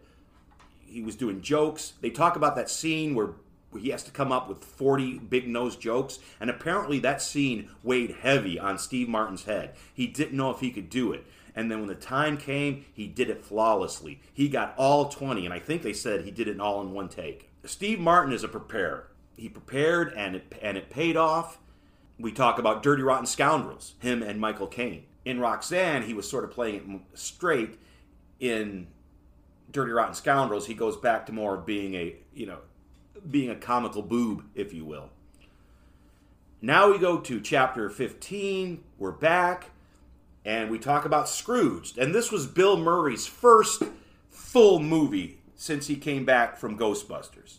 he was doing jokes. They talk about that scene where he has to come up with 40 big nose jokes and apparently that scene weighed heavy on Steve Martin's head. He didn't know if he could do it. And then when the time came, he did it flawlessly. He got all 20 and I think they said he did it all in one take. Steve Martin is a preparer. He prepared and it and it paid off. We talk about Dirty Rotten Scoundrels, him and Michael Caine. In Roxanne, he was sort of playing it straight. In Dirty Rotten Scoundrels, he goes back to more of being a, you know, being a comical boob, if you will. Now we go to chapter 15. We're back and we talk about Scrooge. And this was Bill Murray's first full movie since he came back from Ghostbusters.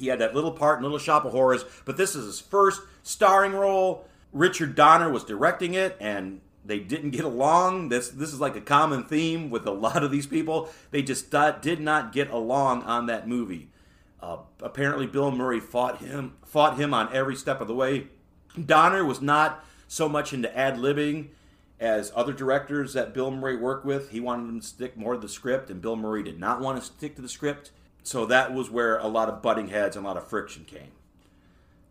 He had that little part in Little Shop of Horrors, but this is his first starring role. Richard Donner was directing it, and They didn't get along. This this is like a common theme with a lot of these people. They just did not get along on that movie. Uh, apparently, Bill Murray fought him fought him on every step of the way. Donner was not so much into ad libbing as other directors that Bill Murray worked with. He wanted them to stick more to the script, and Bill Murray did not want to stick to the script. So that was where a lot of butting heads and a lot of friction came.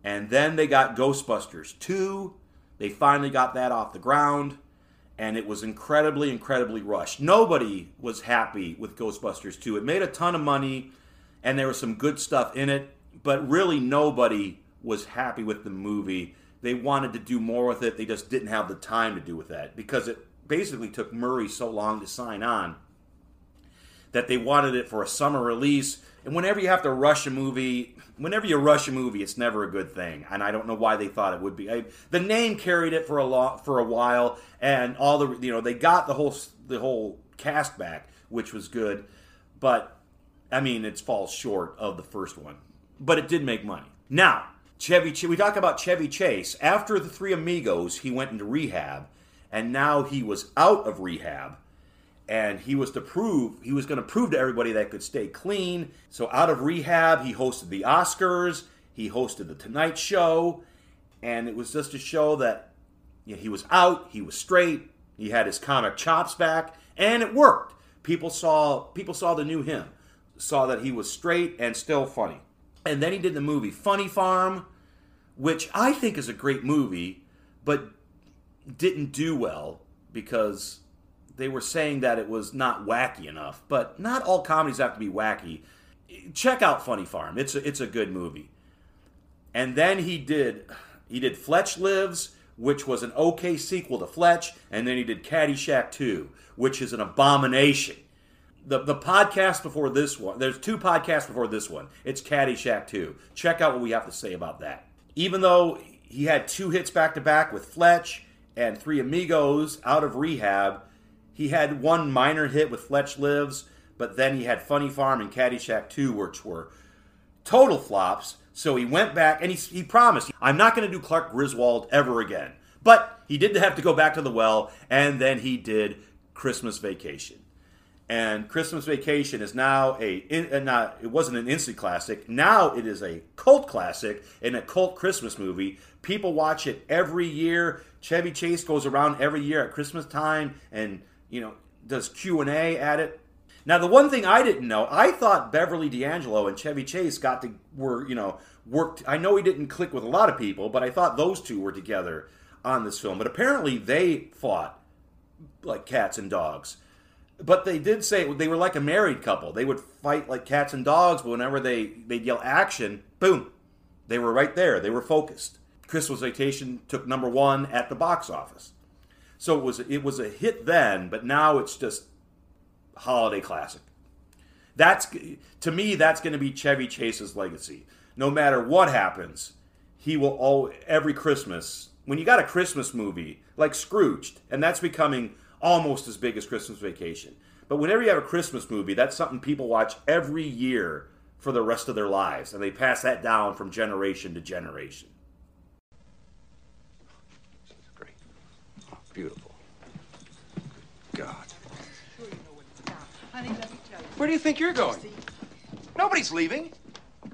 And then they got Ghostbusters 2. They finally got that off the ground, and it was incredibly, incredibly rushed. Nobody was happy with Ghostbusters 2. It made a ton of money, and there was some good stuff in it, but really nobody was happy with the movie. They wanted to do more with it. They just didn't have the time to do with that because it basically took Murray so long to sign on that they wanted it for a summer release. And whenever you have to rush a movie, whenever you rush a movie, it's never a good thing. And I don't know why they thought it would be. I, the name carried it for a for a while, and all the you know they got the whole the whole cast back, which was good. But I mean, it falls short of the first one. But it did make money. Now, Chevy, Ch- we talk about Chevy Chase. After the Three Amigos, he went into rehab, and now he was out of rehab and he was to prove he was going to prove to everybody that could stay clean. So out of rehab, he hosted the Oscars, he hosted the Tonight Show, and it was just to show that you know, he was out, he was straight, he had his comic chops back, and it worked. People saw people saw the new him, saw that he was straight and still funny. And then he did the movie Funny Farm, which I think is a great movie, but didn't do well because they were saying that it was not wacky enough. But not all comedies have to be wacky. Check out Funny Farm. It's a, it's a good movie. And then he did he did Fletch Lives, which was an okay sequel to Fletch, and then he did Caddyshack 2, which is an abomination. The, the podcast before this one, there's two podcasts before this one. It's Caddyshack 2. Check out what we have to say about that. Even though he had two hits back to back with Fletch and Three Amigos out of rehab, he had one minor hit with Fletch Lives, but then he had Funny Farm and Caddyshack 2, which were total flops. So he went back and he, he promised, I'm not going to do Clark Griswold ever again. But he did have to go back to the well, and then he did Christmas Vacation. And Christmas Vacation is now a, uh, not, it wasn't an instant classic. Now it is a cult classic and a cult Christmas movie. People watch it every year. Chevy Chase goes around every year at Christmas time and you know does Q and A at it. Now the one thing I didn't know, I thought Beverly D'Angelo and Chevy Chase got to were you know worked. I know he didn't click with a lot of people, but I thought those two were together on this film. But apparently they fought like cats and dogs. But they did say they were like a married couple. They would fight like cats and dogs, but whenever they they'd yell action, boom, they were right there. They were focused. Christmas Vacation took number one at the box office. So it was it was a hit then, but now it's just holiday classic. That's to me that's going to be Chevy Chase's legacy. No matter what happens, he will all every Christmas. When you got a Christmas movie like Scrooged, and that's becoming almost as big as Christmas Vacation. But whenever you have a Christmas movie, that's something people watch every year for the rest of their lives, and they pass that down from generation to generation. Beautiful. God. Where do you think you're going? Nobody's leaving.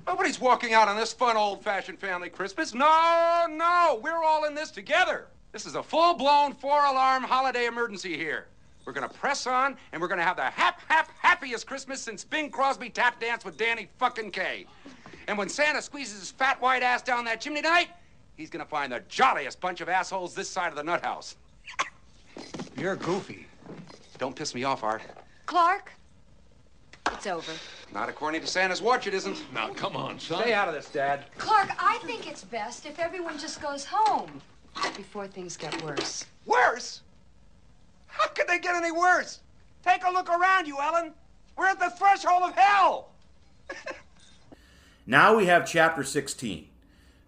Nobody's walking out on this fun old-fashioned family Christmas. No, no, we're all in this together. This is a full-blown four-alarm holiday emergency here. We're gonna press on, and we're gonna have the hap, hap, happiest Christmas since Bing Crosby tap danced with Danny fucking Kaye. And when Santa squeezes his fat white ass down that chimney tonight, he's gonna find the jolliest bunch of assholes this side of the nut house. You're goofy. Don't piss me off, Art. Clark, it's over. Not according to Santa's watch, it isn't. Now, come on, son. Stay out of this, Dad. Clark, I think it's best if everyone just goes home before things get worse. Worse? How could they get any worse? Take a look around you, Ellen. We're at the threshold of hell. Now we have chapter 16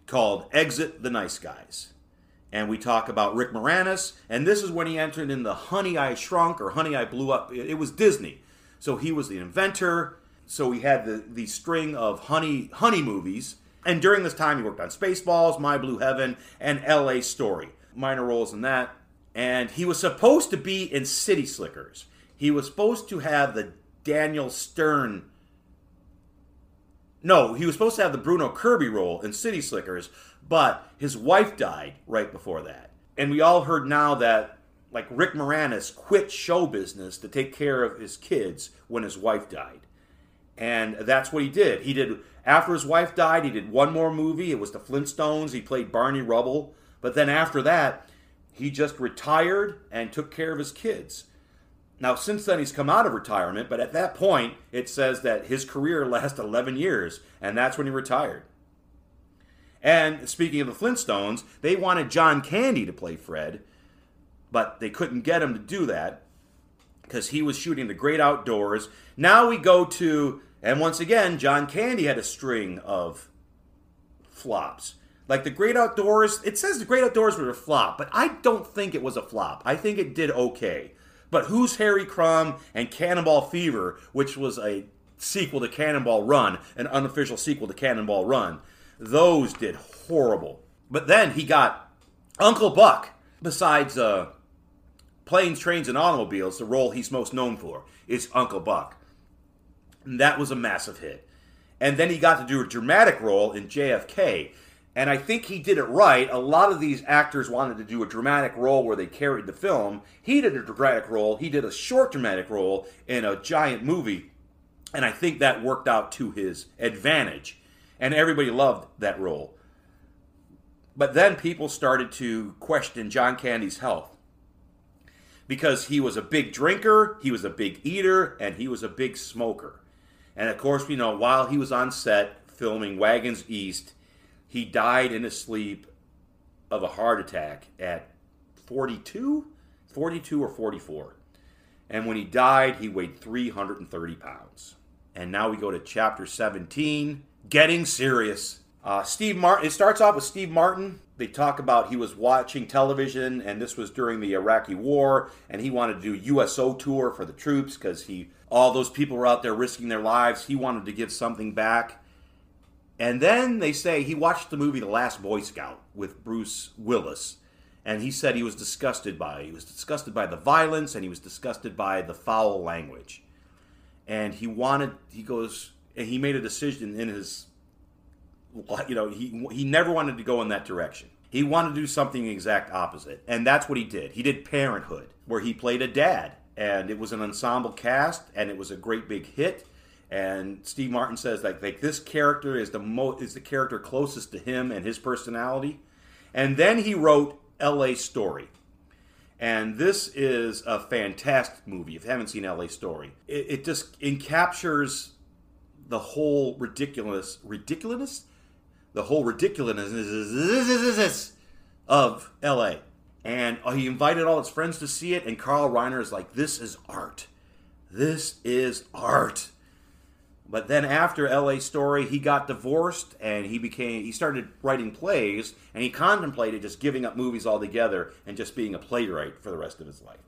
called Exit the Nice Guys. And we talk about Rick Moranis, and this is when he entered in the Honey I Shrunk or Honey I Blew Up. It, was Disney. So he was the inventor. So he had the, the string of honey honey movies. And during this time, he worked on Spaceballs, My Blue Heaven, and L.A. Story. Minor roles in that. And he was supposed to be in City Slickers. He was supposed to have the Daniel Stern. No, he was supposed to have the Bruno Kirby role in City Slickers, but his wife died right before that. And we all heard now that like Rick Moranis quit show business to take care of his kids when his wife died. And that's what he did. He did after his wife died, he did one more movie. It was the Flintstones. He played Barney Rubble. But then after that, he just retired and took care of his kids. Now, since then, he's come out of retirement, but at that point, it says that his career lasted 11 years, and that's when he retired. And speaking of the Flintstones, they wanted John Candy to play Fred, but they couldn't get him to do that because he was shooting The Great Outdoors. Now we go to, and once again, John Candy had a string of flops. Like The Great Outdoors, it says The Great Outdoors was a flop, but I don't think it was a flop. I think it did okay. But Who's Harry Crumb and Cannonball Fever, which was a sequel to Cannonball Run, an unofficial sequel to Cannonball Run, those did horrible. But then he got Uncle Buck, besides uh, Planes, Trains, and Automobiles, the role he's most known for is Uncle Buck. And that was a massive hit. And then he got to do a dramatic role in JFK. And I think he did it right. A lot of these actors wanted to do a dramatic role where they carried the film. He did a dramatic role. He did a short dramatic role in a giant movie. And I think that worked out to his advantage. And everybody loved that role. But then people started to question John Candy's health because he was a big drinker, he was a big eater, and he was a big smoker. And of course, we know while he was on set filming Wagons East, he died in his sleep of a heart attack at 42, 42 or 44. And when he died, he weighed 330 pounds. And now we go to chapter 17, getting serious. Uh, Steve Martin. It starts off with Steve Martin. They talk about he was watching television, and this was during the Iraqi War, and he wanted to do USO tour for the troops because he all those people were out there risking their lives. He wanted to give something back. And then they say he watched the movie The Last Boy Scout with Bruce Willis, and he said he was disgusted by it. He was disgusted by the violence, and he was disgusted by the foul language. And he wanted. He goes. And he made a decision in his you know, he he never wanted to go in that direction. He wanted to do something exact opposite, and that's what he did. He did Parenthood, where he played a dad, and it was an ensemble cast, and it was a great big hit. And Steve Martin says like like this character is the mo- is the character closest to him and his personality. And then he wrote L.A. Story, and this is a fantastic movie. If you haven't seen L.A. Story, it, it just encaptures the whole ridiculous ridiculous the whole ridiculousness of LA. And uh, he invited all his friends to see it, and Carl Reiner is like, This is art. This is art. But then after LA Story, he got divorced and he became he started writing plays and he contemplated just giving up movies altogether and just being a playwright for the rest of his life.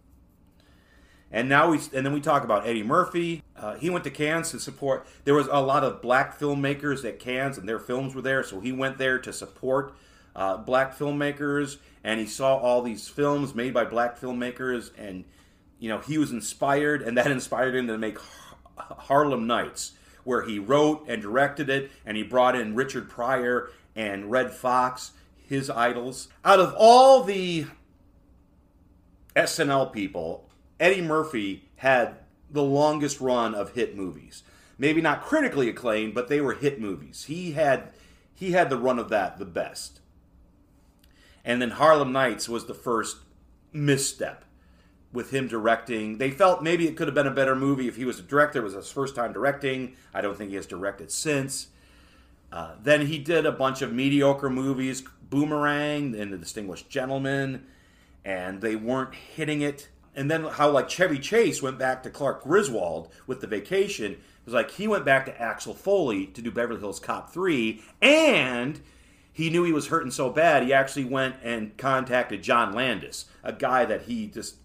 And now we and then we talk about Eddie Murphy. Uh, he went to Cannes to support. There was a lot of black filmmakers at Cannes, and their films were there, so he went there to support uh, black filmmakers. And he saw all these films made by black filmmakers, and you know he was inspired, and that inspired him to make Harlem Nights, where he wrote and directed it, and he brought in Richard Pryor and Redd Foxx, his idols. Out of all the SNL people, Eddie Murphy had the longest run of hit movies. Maybe not critically acclaimed, but they were hit movies. He had he had the run of that the best. And then Harlem Nights was the first misstep with him directing. They felt maybe it could have been a better movie if he was a director. It was his first time directing. I don't think he has directed since. Uh, then he did a bunch of mediocre movies, Boomerang and The Distinguished Gentleman, and they weren't hitting it and then how like Chevy Chase went back to Clark Griswold with the vacation it was like he went back to Axel Foley to do Beverly Hills Cop 3 and he knew he was hurting so bad he actually went and contacted John Landis a guy that he just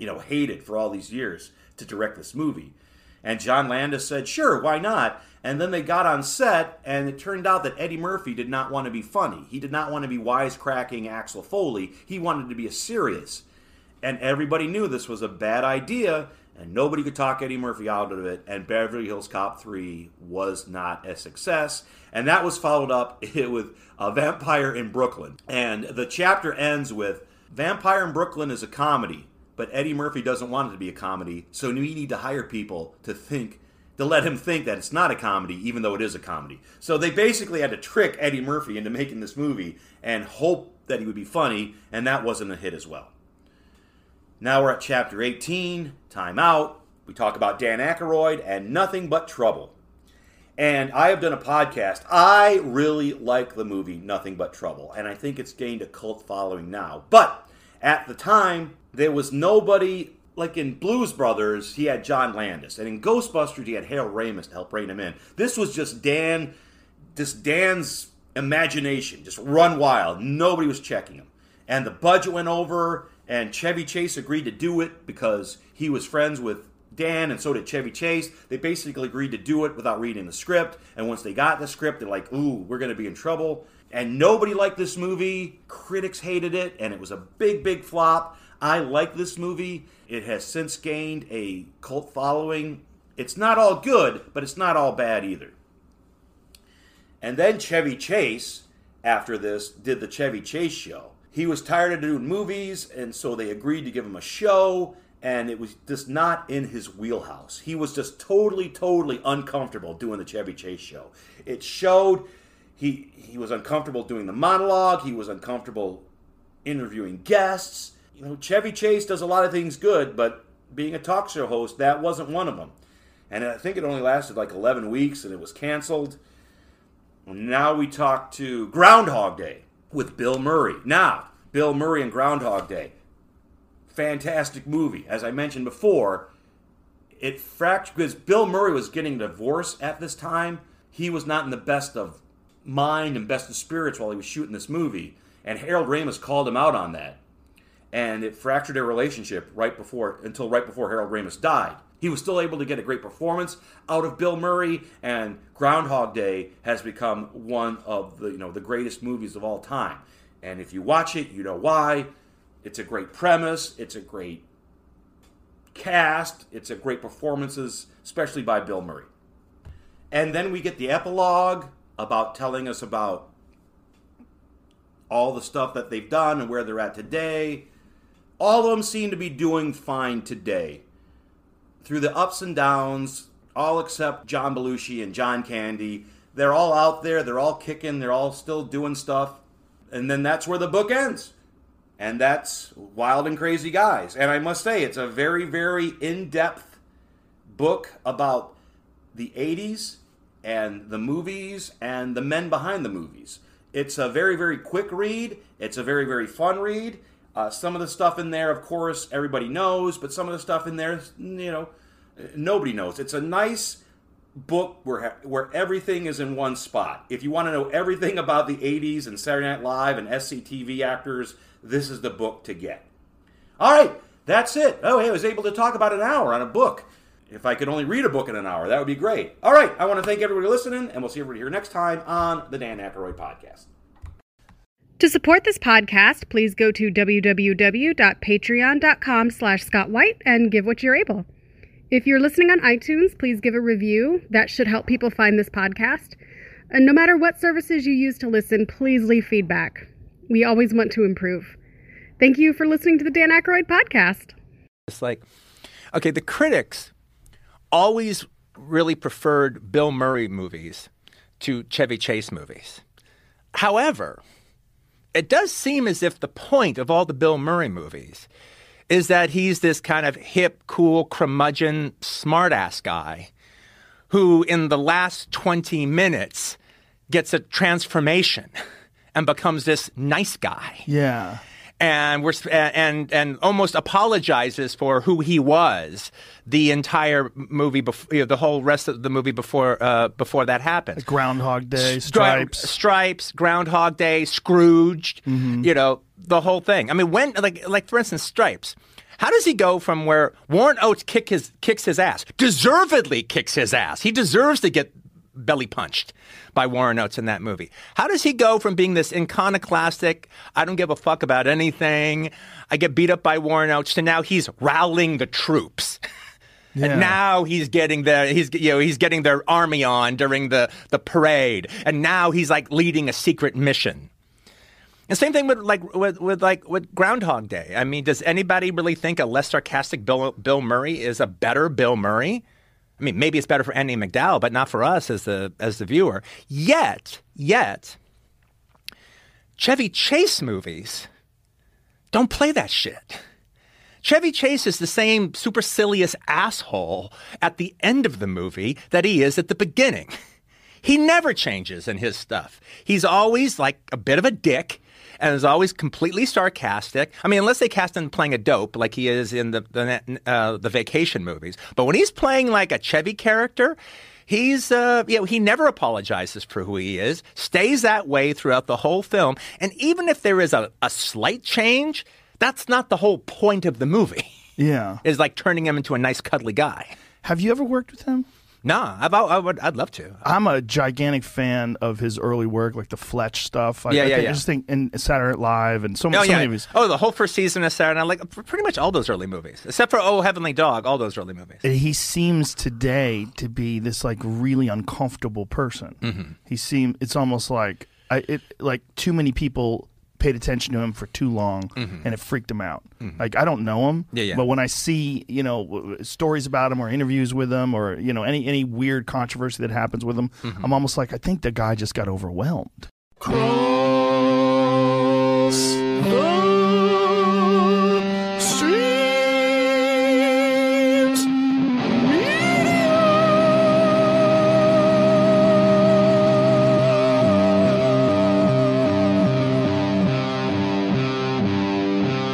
you know hated for all these years to direct this movie And John Landis said, sure, why not? And then they got on set, and it turned out that Eddie Murphy did not want to be funny. He did not want to be wisecracking Axel Foley. He wanted to be a serious. And everybody knew this was a bad idea, and nobody could talk Eddie Murphy out of it. And Beverly Hills Cop 3 was not a success. And that was followed up with A Vampire in Brooklyn. And the chapter ends with Vampire in Brooklyn is a comedy, but Eddie Murphy doesn't want it to be a comedy, so we need to hire people to think to let him think that it's not a comedy, even though it is a comedy. So they basically had to trick Eddie Murphy into making this movie and hope that he would be funny, and that wasn't a hit as well. Now we're at chapter 18, Time Out. We talk about Dan Aykroyd and Nothing But Trouble. And I have done a podcast. I really like the movie Nothing But Trouble, and I think it's gained a cult following now. But at the time, there was nobody like in Blues Brothers, he had John Landis, and in Ghostbusters, he had Harold Ramis to help rein him in. This was just Dan, just Dan's imagination, just run wild. Nobody was checking him, and the budget went over. And Chevy Chase agreed to do it because he was friends with Dan, and so did Chevy Chase. They basically agreed to do it without reading the script. And once they got the script, they're like, "Ooh, we're going to be in trouble." And nobody liked this movie. Critics hated it, and it was a big, big flop. I like this movie. It has since gained a cult following. It's not all good, but it's not all bad either. And then Chevy Chase, after this, did the Chevy Chase show. He was tired of doing movies, and so they agreed to give him a show, and it was just not in his wheelhouse. He was just totally, totally uncomfortable doing the Chevy Chase show. It showed he he was uncomfortable doing the monologue, he was uncomfortable interviewing guests. You know, Chevy Chase does a lot of things good, but being a talk show host, that wasn't one of them. And I think it only lasted like 11 weeks and it was canceled. Now we talk to Groundhog Day with Bill Murray. Now, Bill Murray and Groundhog Day. Fantastic movie. As I mentioned before, it fractured because Bill Murray was getting divorced at this time. He was not in the best of mind and best of spirits while he was shooting this movie. And Harold Ramis called him out on that. And it fractured their relationship right before until right before Harold Ramis died. He was still able to get a great performance out of Bill Murray, and Groundhog Day has become one of the you know the greatest movies of all time. And if you watch it, you know why. It's a great premise. It's a great cast. It's a great performances, especially by Bill Murray. And then we get the epilogue about telling us about all the stuff that they've done and where they're at today. All of them seem to be doing fine today. Through the ups and downs, all except John Belushi and John Candy, they're all out there, they're all kicking, they're all still doing stuff. And then that's where the book ends. And that's Wild and Crazy Guys. And I must say, it's a very, very in depth book about the 80s and the movies and the men behind the movies. It's a very, very quick read. It's a very, very fun read. Uh, some of the stuff in there, of course, everybody knows, but some of the stuff in there, you know, nobody knows. It's a nice book where where everything is in one spot. If you want to know everything about the 80s and Saturday Night Live and SCTV actors, this is the book to get. All right, that's it. Oh, hey, I was able to talk about an hour on a book. If I could only read a book in an hour, that would be great. All right, I want to thank everybody listening, and we'll see everybody here next time on the Dan Aykroyd Podcast. To support this podcast, please go to www.patreon.com slash Scott White and give what you're able. If you're listening on iTunes, please give a review. That should help people find this podcast. And no matter what services you use to listen, please leave feedback. We always want to improve. Thank you for listening to the Dan Aykroyd podcast. It's like, okay, the critics always really preferred Bill Murray movies to Chevy Chase movies. However, it does seem as if the point of all the Bill Murray movies is that he's this kind of hip, cool, curmudgeon, smartass guy who, in the last 20 minutes, gets a transformation and becomes this nice guy. Yeah. And we're and and almost apologizes for who he was the entire movie before you know, the whole rest of the movie before uh, before that happened. Groundhog Day, Stri- Stripes. Stripes, Groundhog Day, Scrooged, Mhm. you know, the whole thing. I mean, when like like for instance, Stripes. How does he go from where Warren Oates kick his, kicks his ass, deservedly kicks his ass? He deserves to get belly punched by Warren Oates in that movie. How does he go from being this iconoclastic, I don't give a fuck about anything, I get beat up by Warren Oates, to now he's rallying the troops? Yeah. And now he's getting their he's you know he's getting their army on during the the parade, and now he's like leading a secret mission. And same thing with like with, with like with Groundhog Day. I mean, does anybody really think a less sarcastic Bill Bill Murray is a better Bill Murray? I mean, maybe it's better for Andie MacDowell, but not for us as the as the viewer. Yet, yet, Chevy Chase movies don't play that shit. Chevy Chase is the same supercilious asshole at the end of the movie that he is at the beginning. He never changes in his stuff. He's always like a bit of a dick and is always completely sarcastic. I mean, unless they cast him playing a dope like he is in the the, uh, the vacation movies. But when he's playing like a Chevy character, he's uh, you know he never apologizes for who he is. Stays that way throughout the whole film. And even if there is a, a slight change, that's not the whole point of the movie. Yeah. Is like turning him into a nice cuddly guy. Have you ever worked with him? Nah, I've, I would. I'd love to. I'm a gigantic fan of his early work, like the Fletch stuff. I, Yeah, I yeah, think, yeah. I just think in Saturday Night Live and so, Oh so yeah. many of his. Oh, the whole first season of Saturday Night, like pretty much all those early movies, except for Oh Heavenly Dog. All those early movies. He seems today to be this like really uncomfortable person. Mhm. He seems it's almost like I it like too many people paid attention to him for too long Mhm. and it freaked him out. Mhm. Like I don't know him, Yeah, yeah. but when I see you know w- w- stories about him or interviews with him or you know any any weird controversy that happens with him, Mm-hmm. I'm almost like I think the guy just got overwhelmed.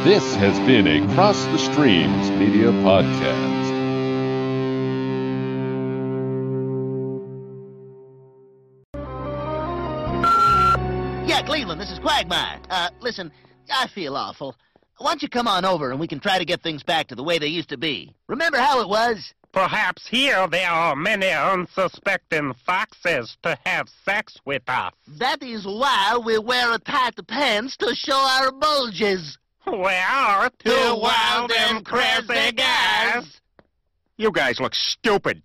This has been a Cross the Streams Media Podcast. Yeah, Cleveland, this is Quagmire. Uh, listen, I feel awful. Why don't you come on over and we can try to get things back to the way they used to be? Remember how it was? Perhaps here there are many unsuspecting foxes to have sex with us. That is why we wear a tight pants to show our bulges. We are Two wild and crazy guys. You guys look stupid.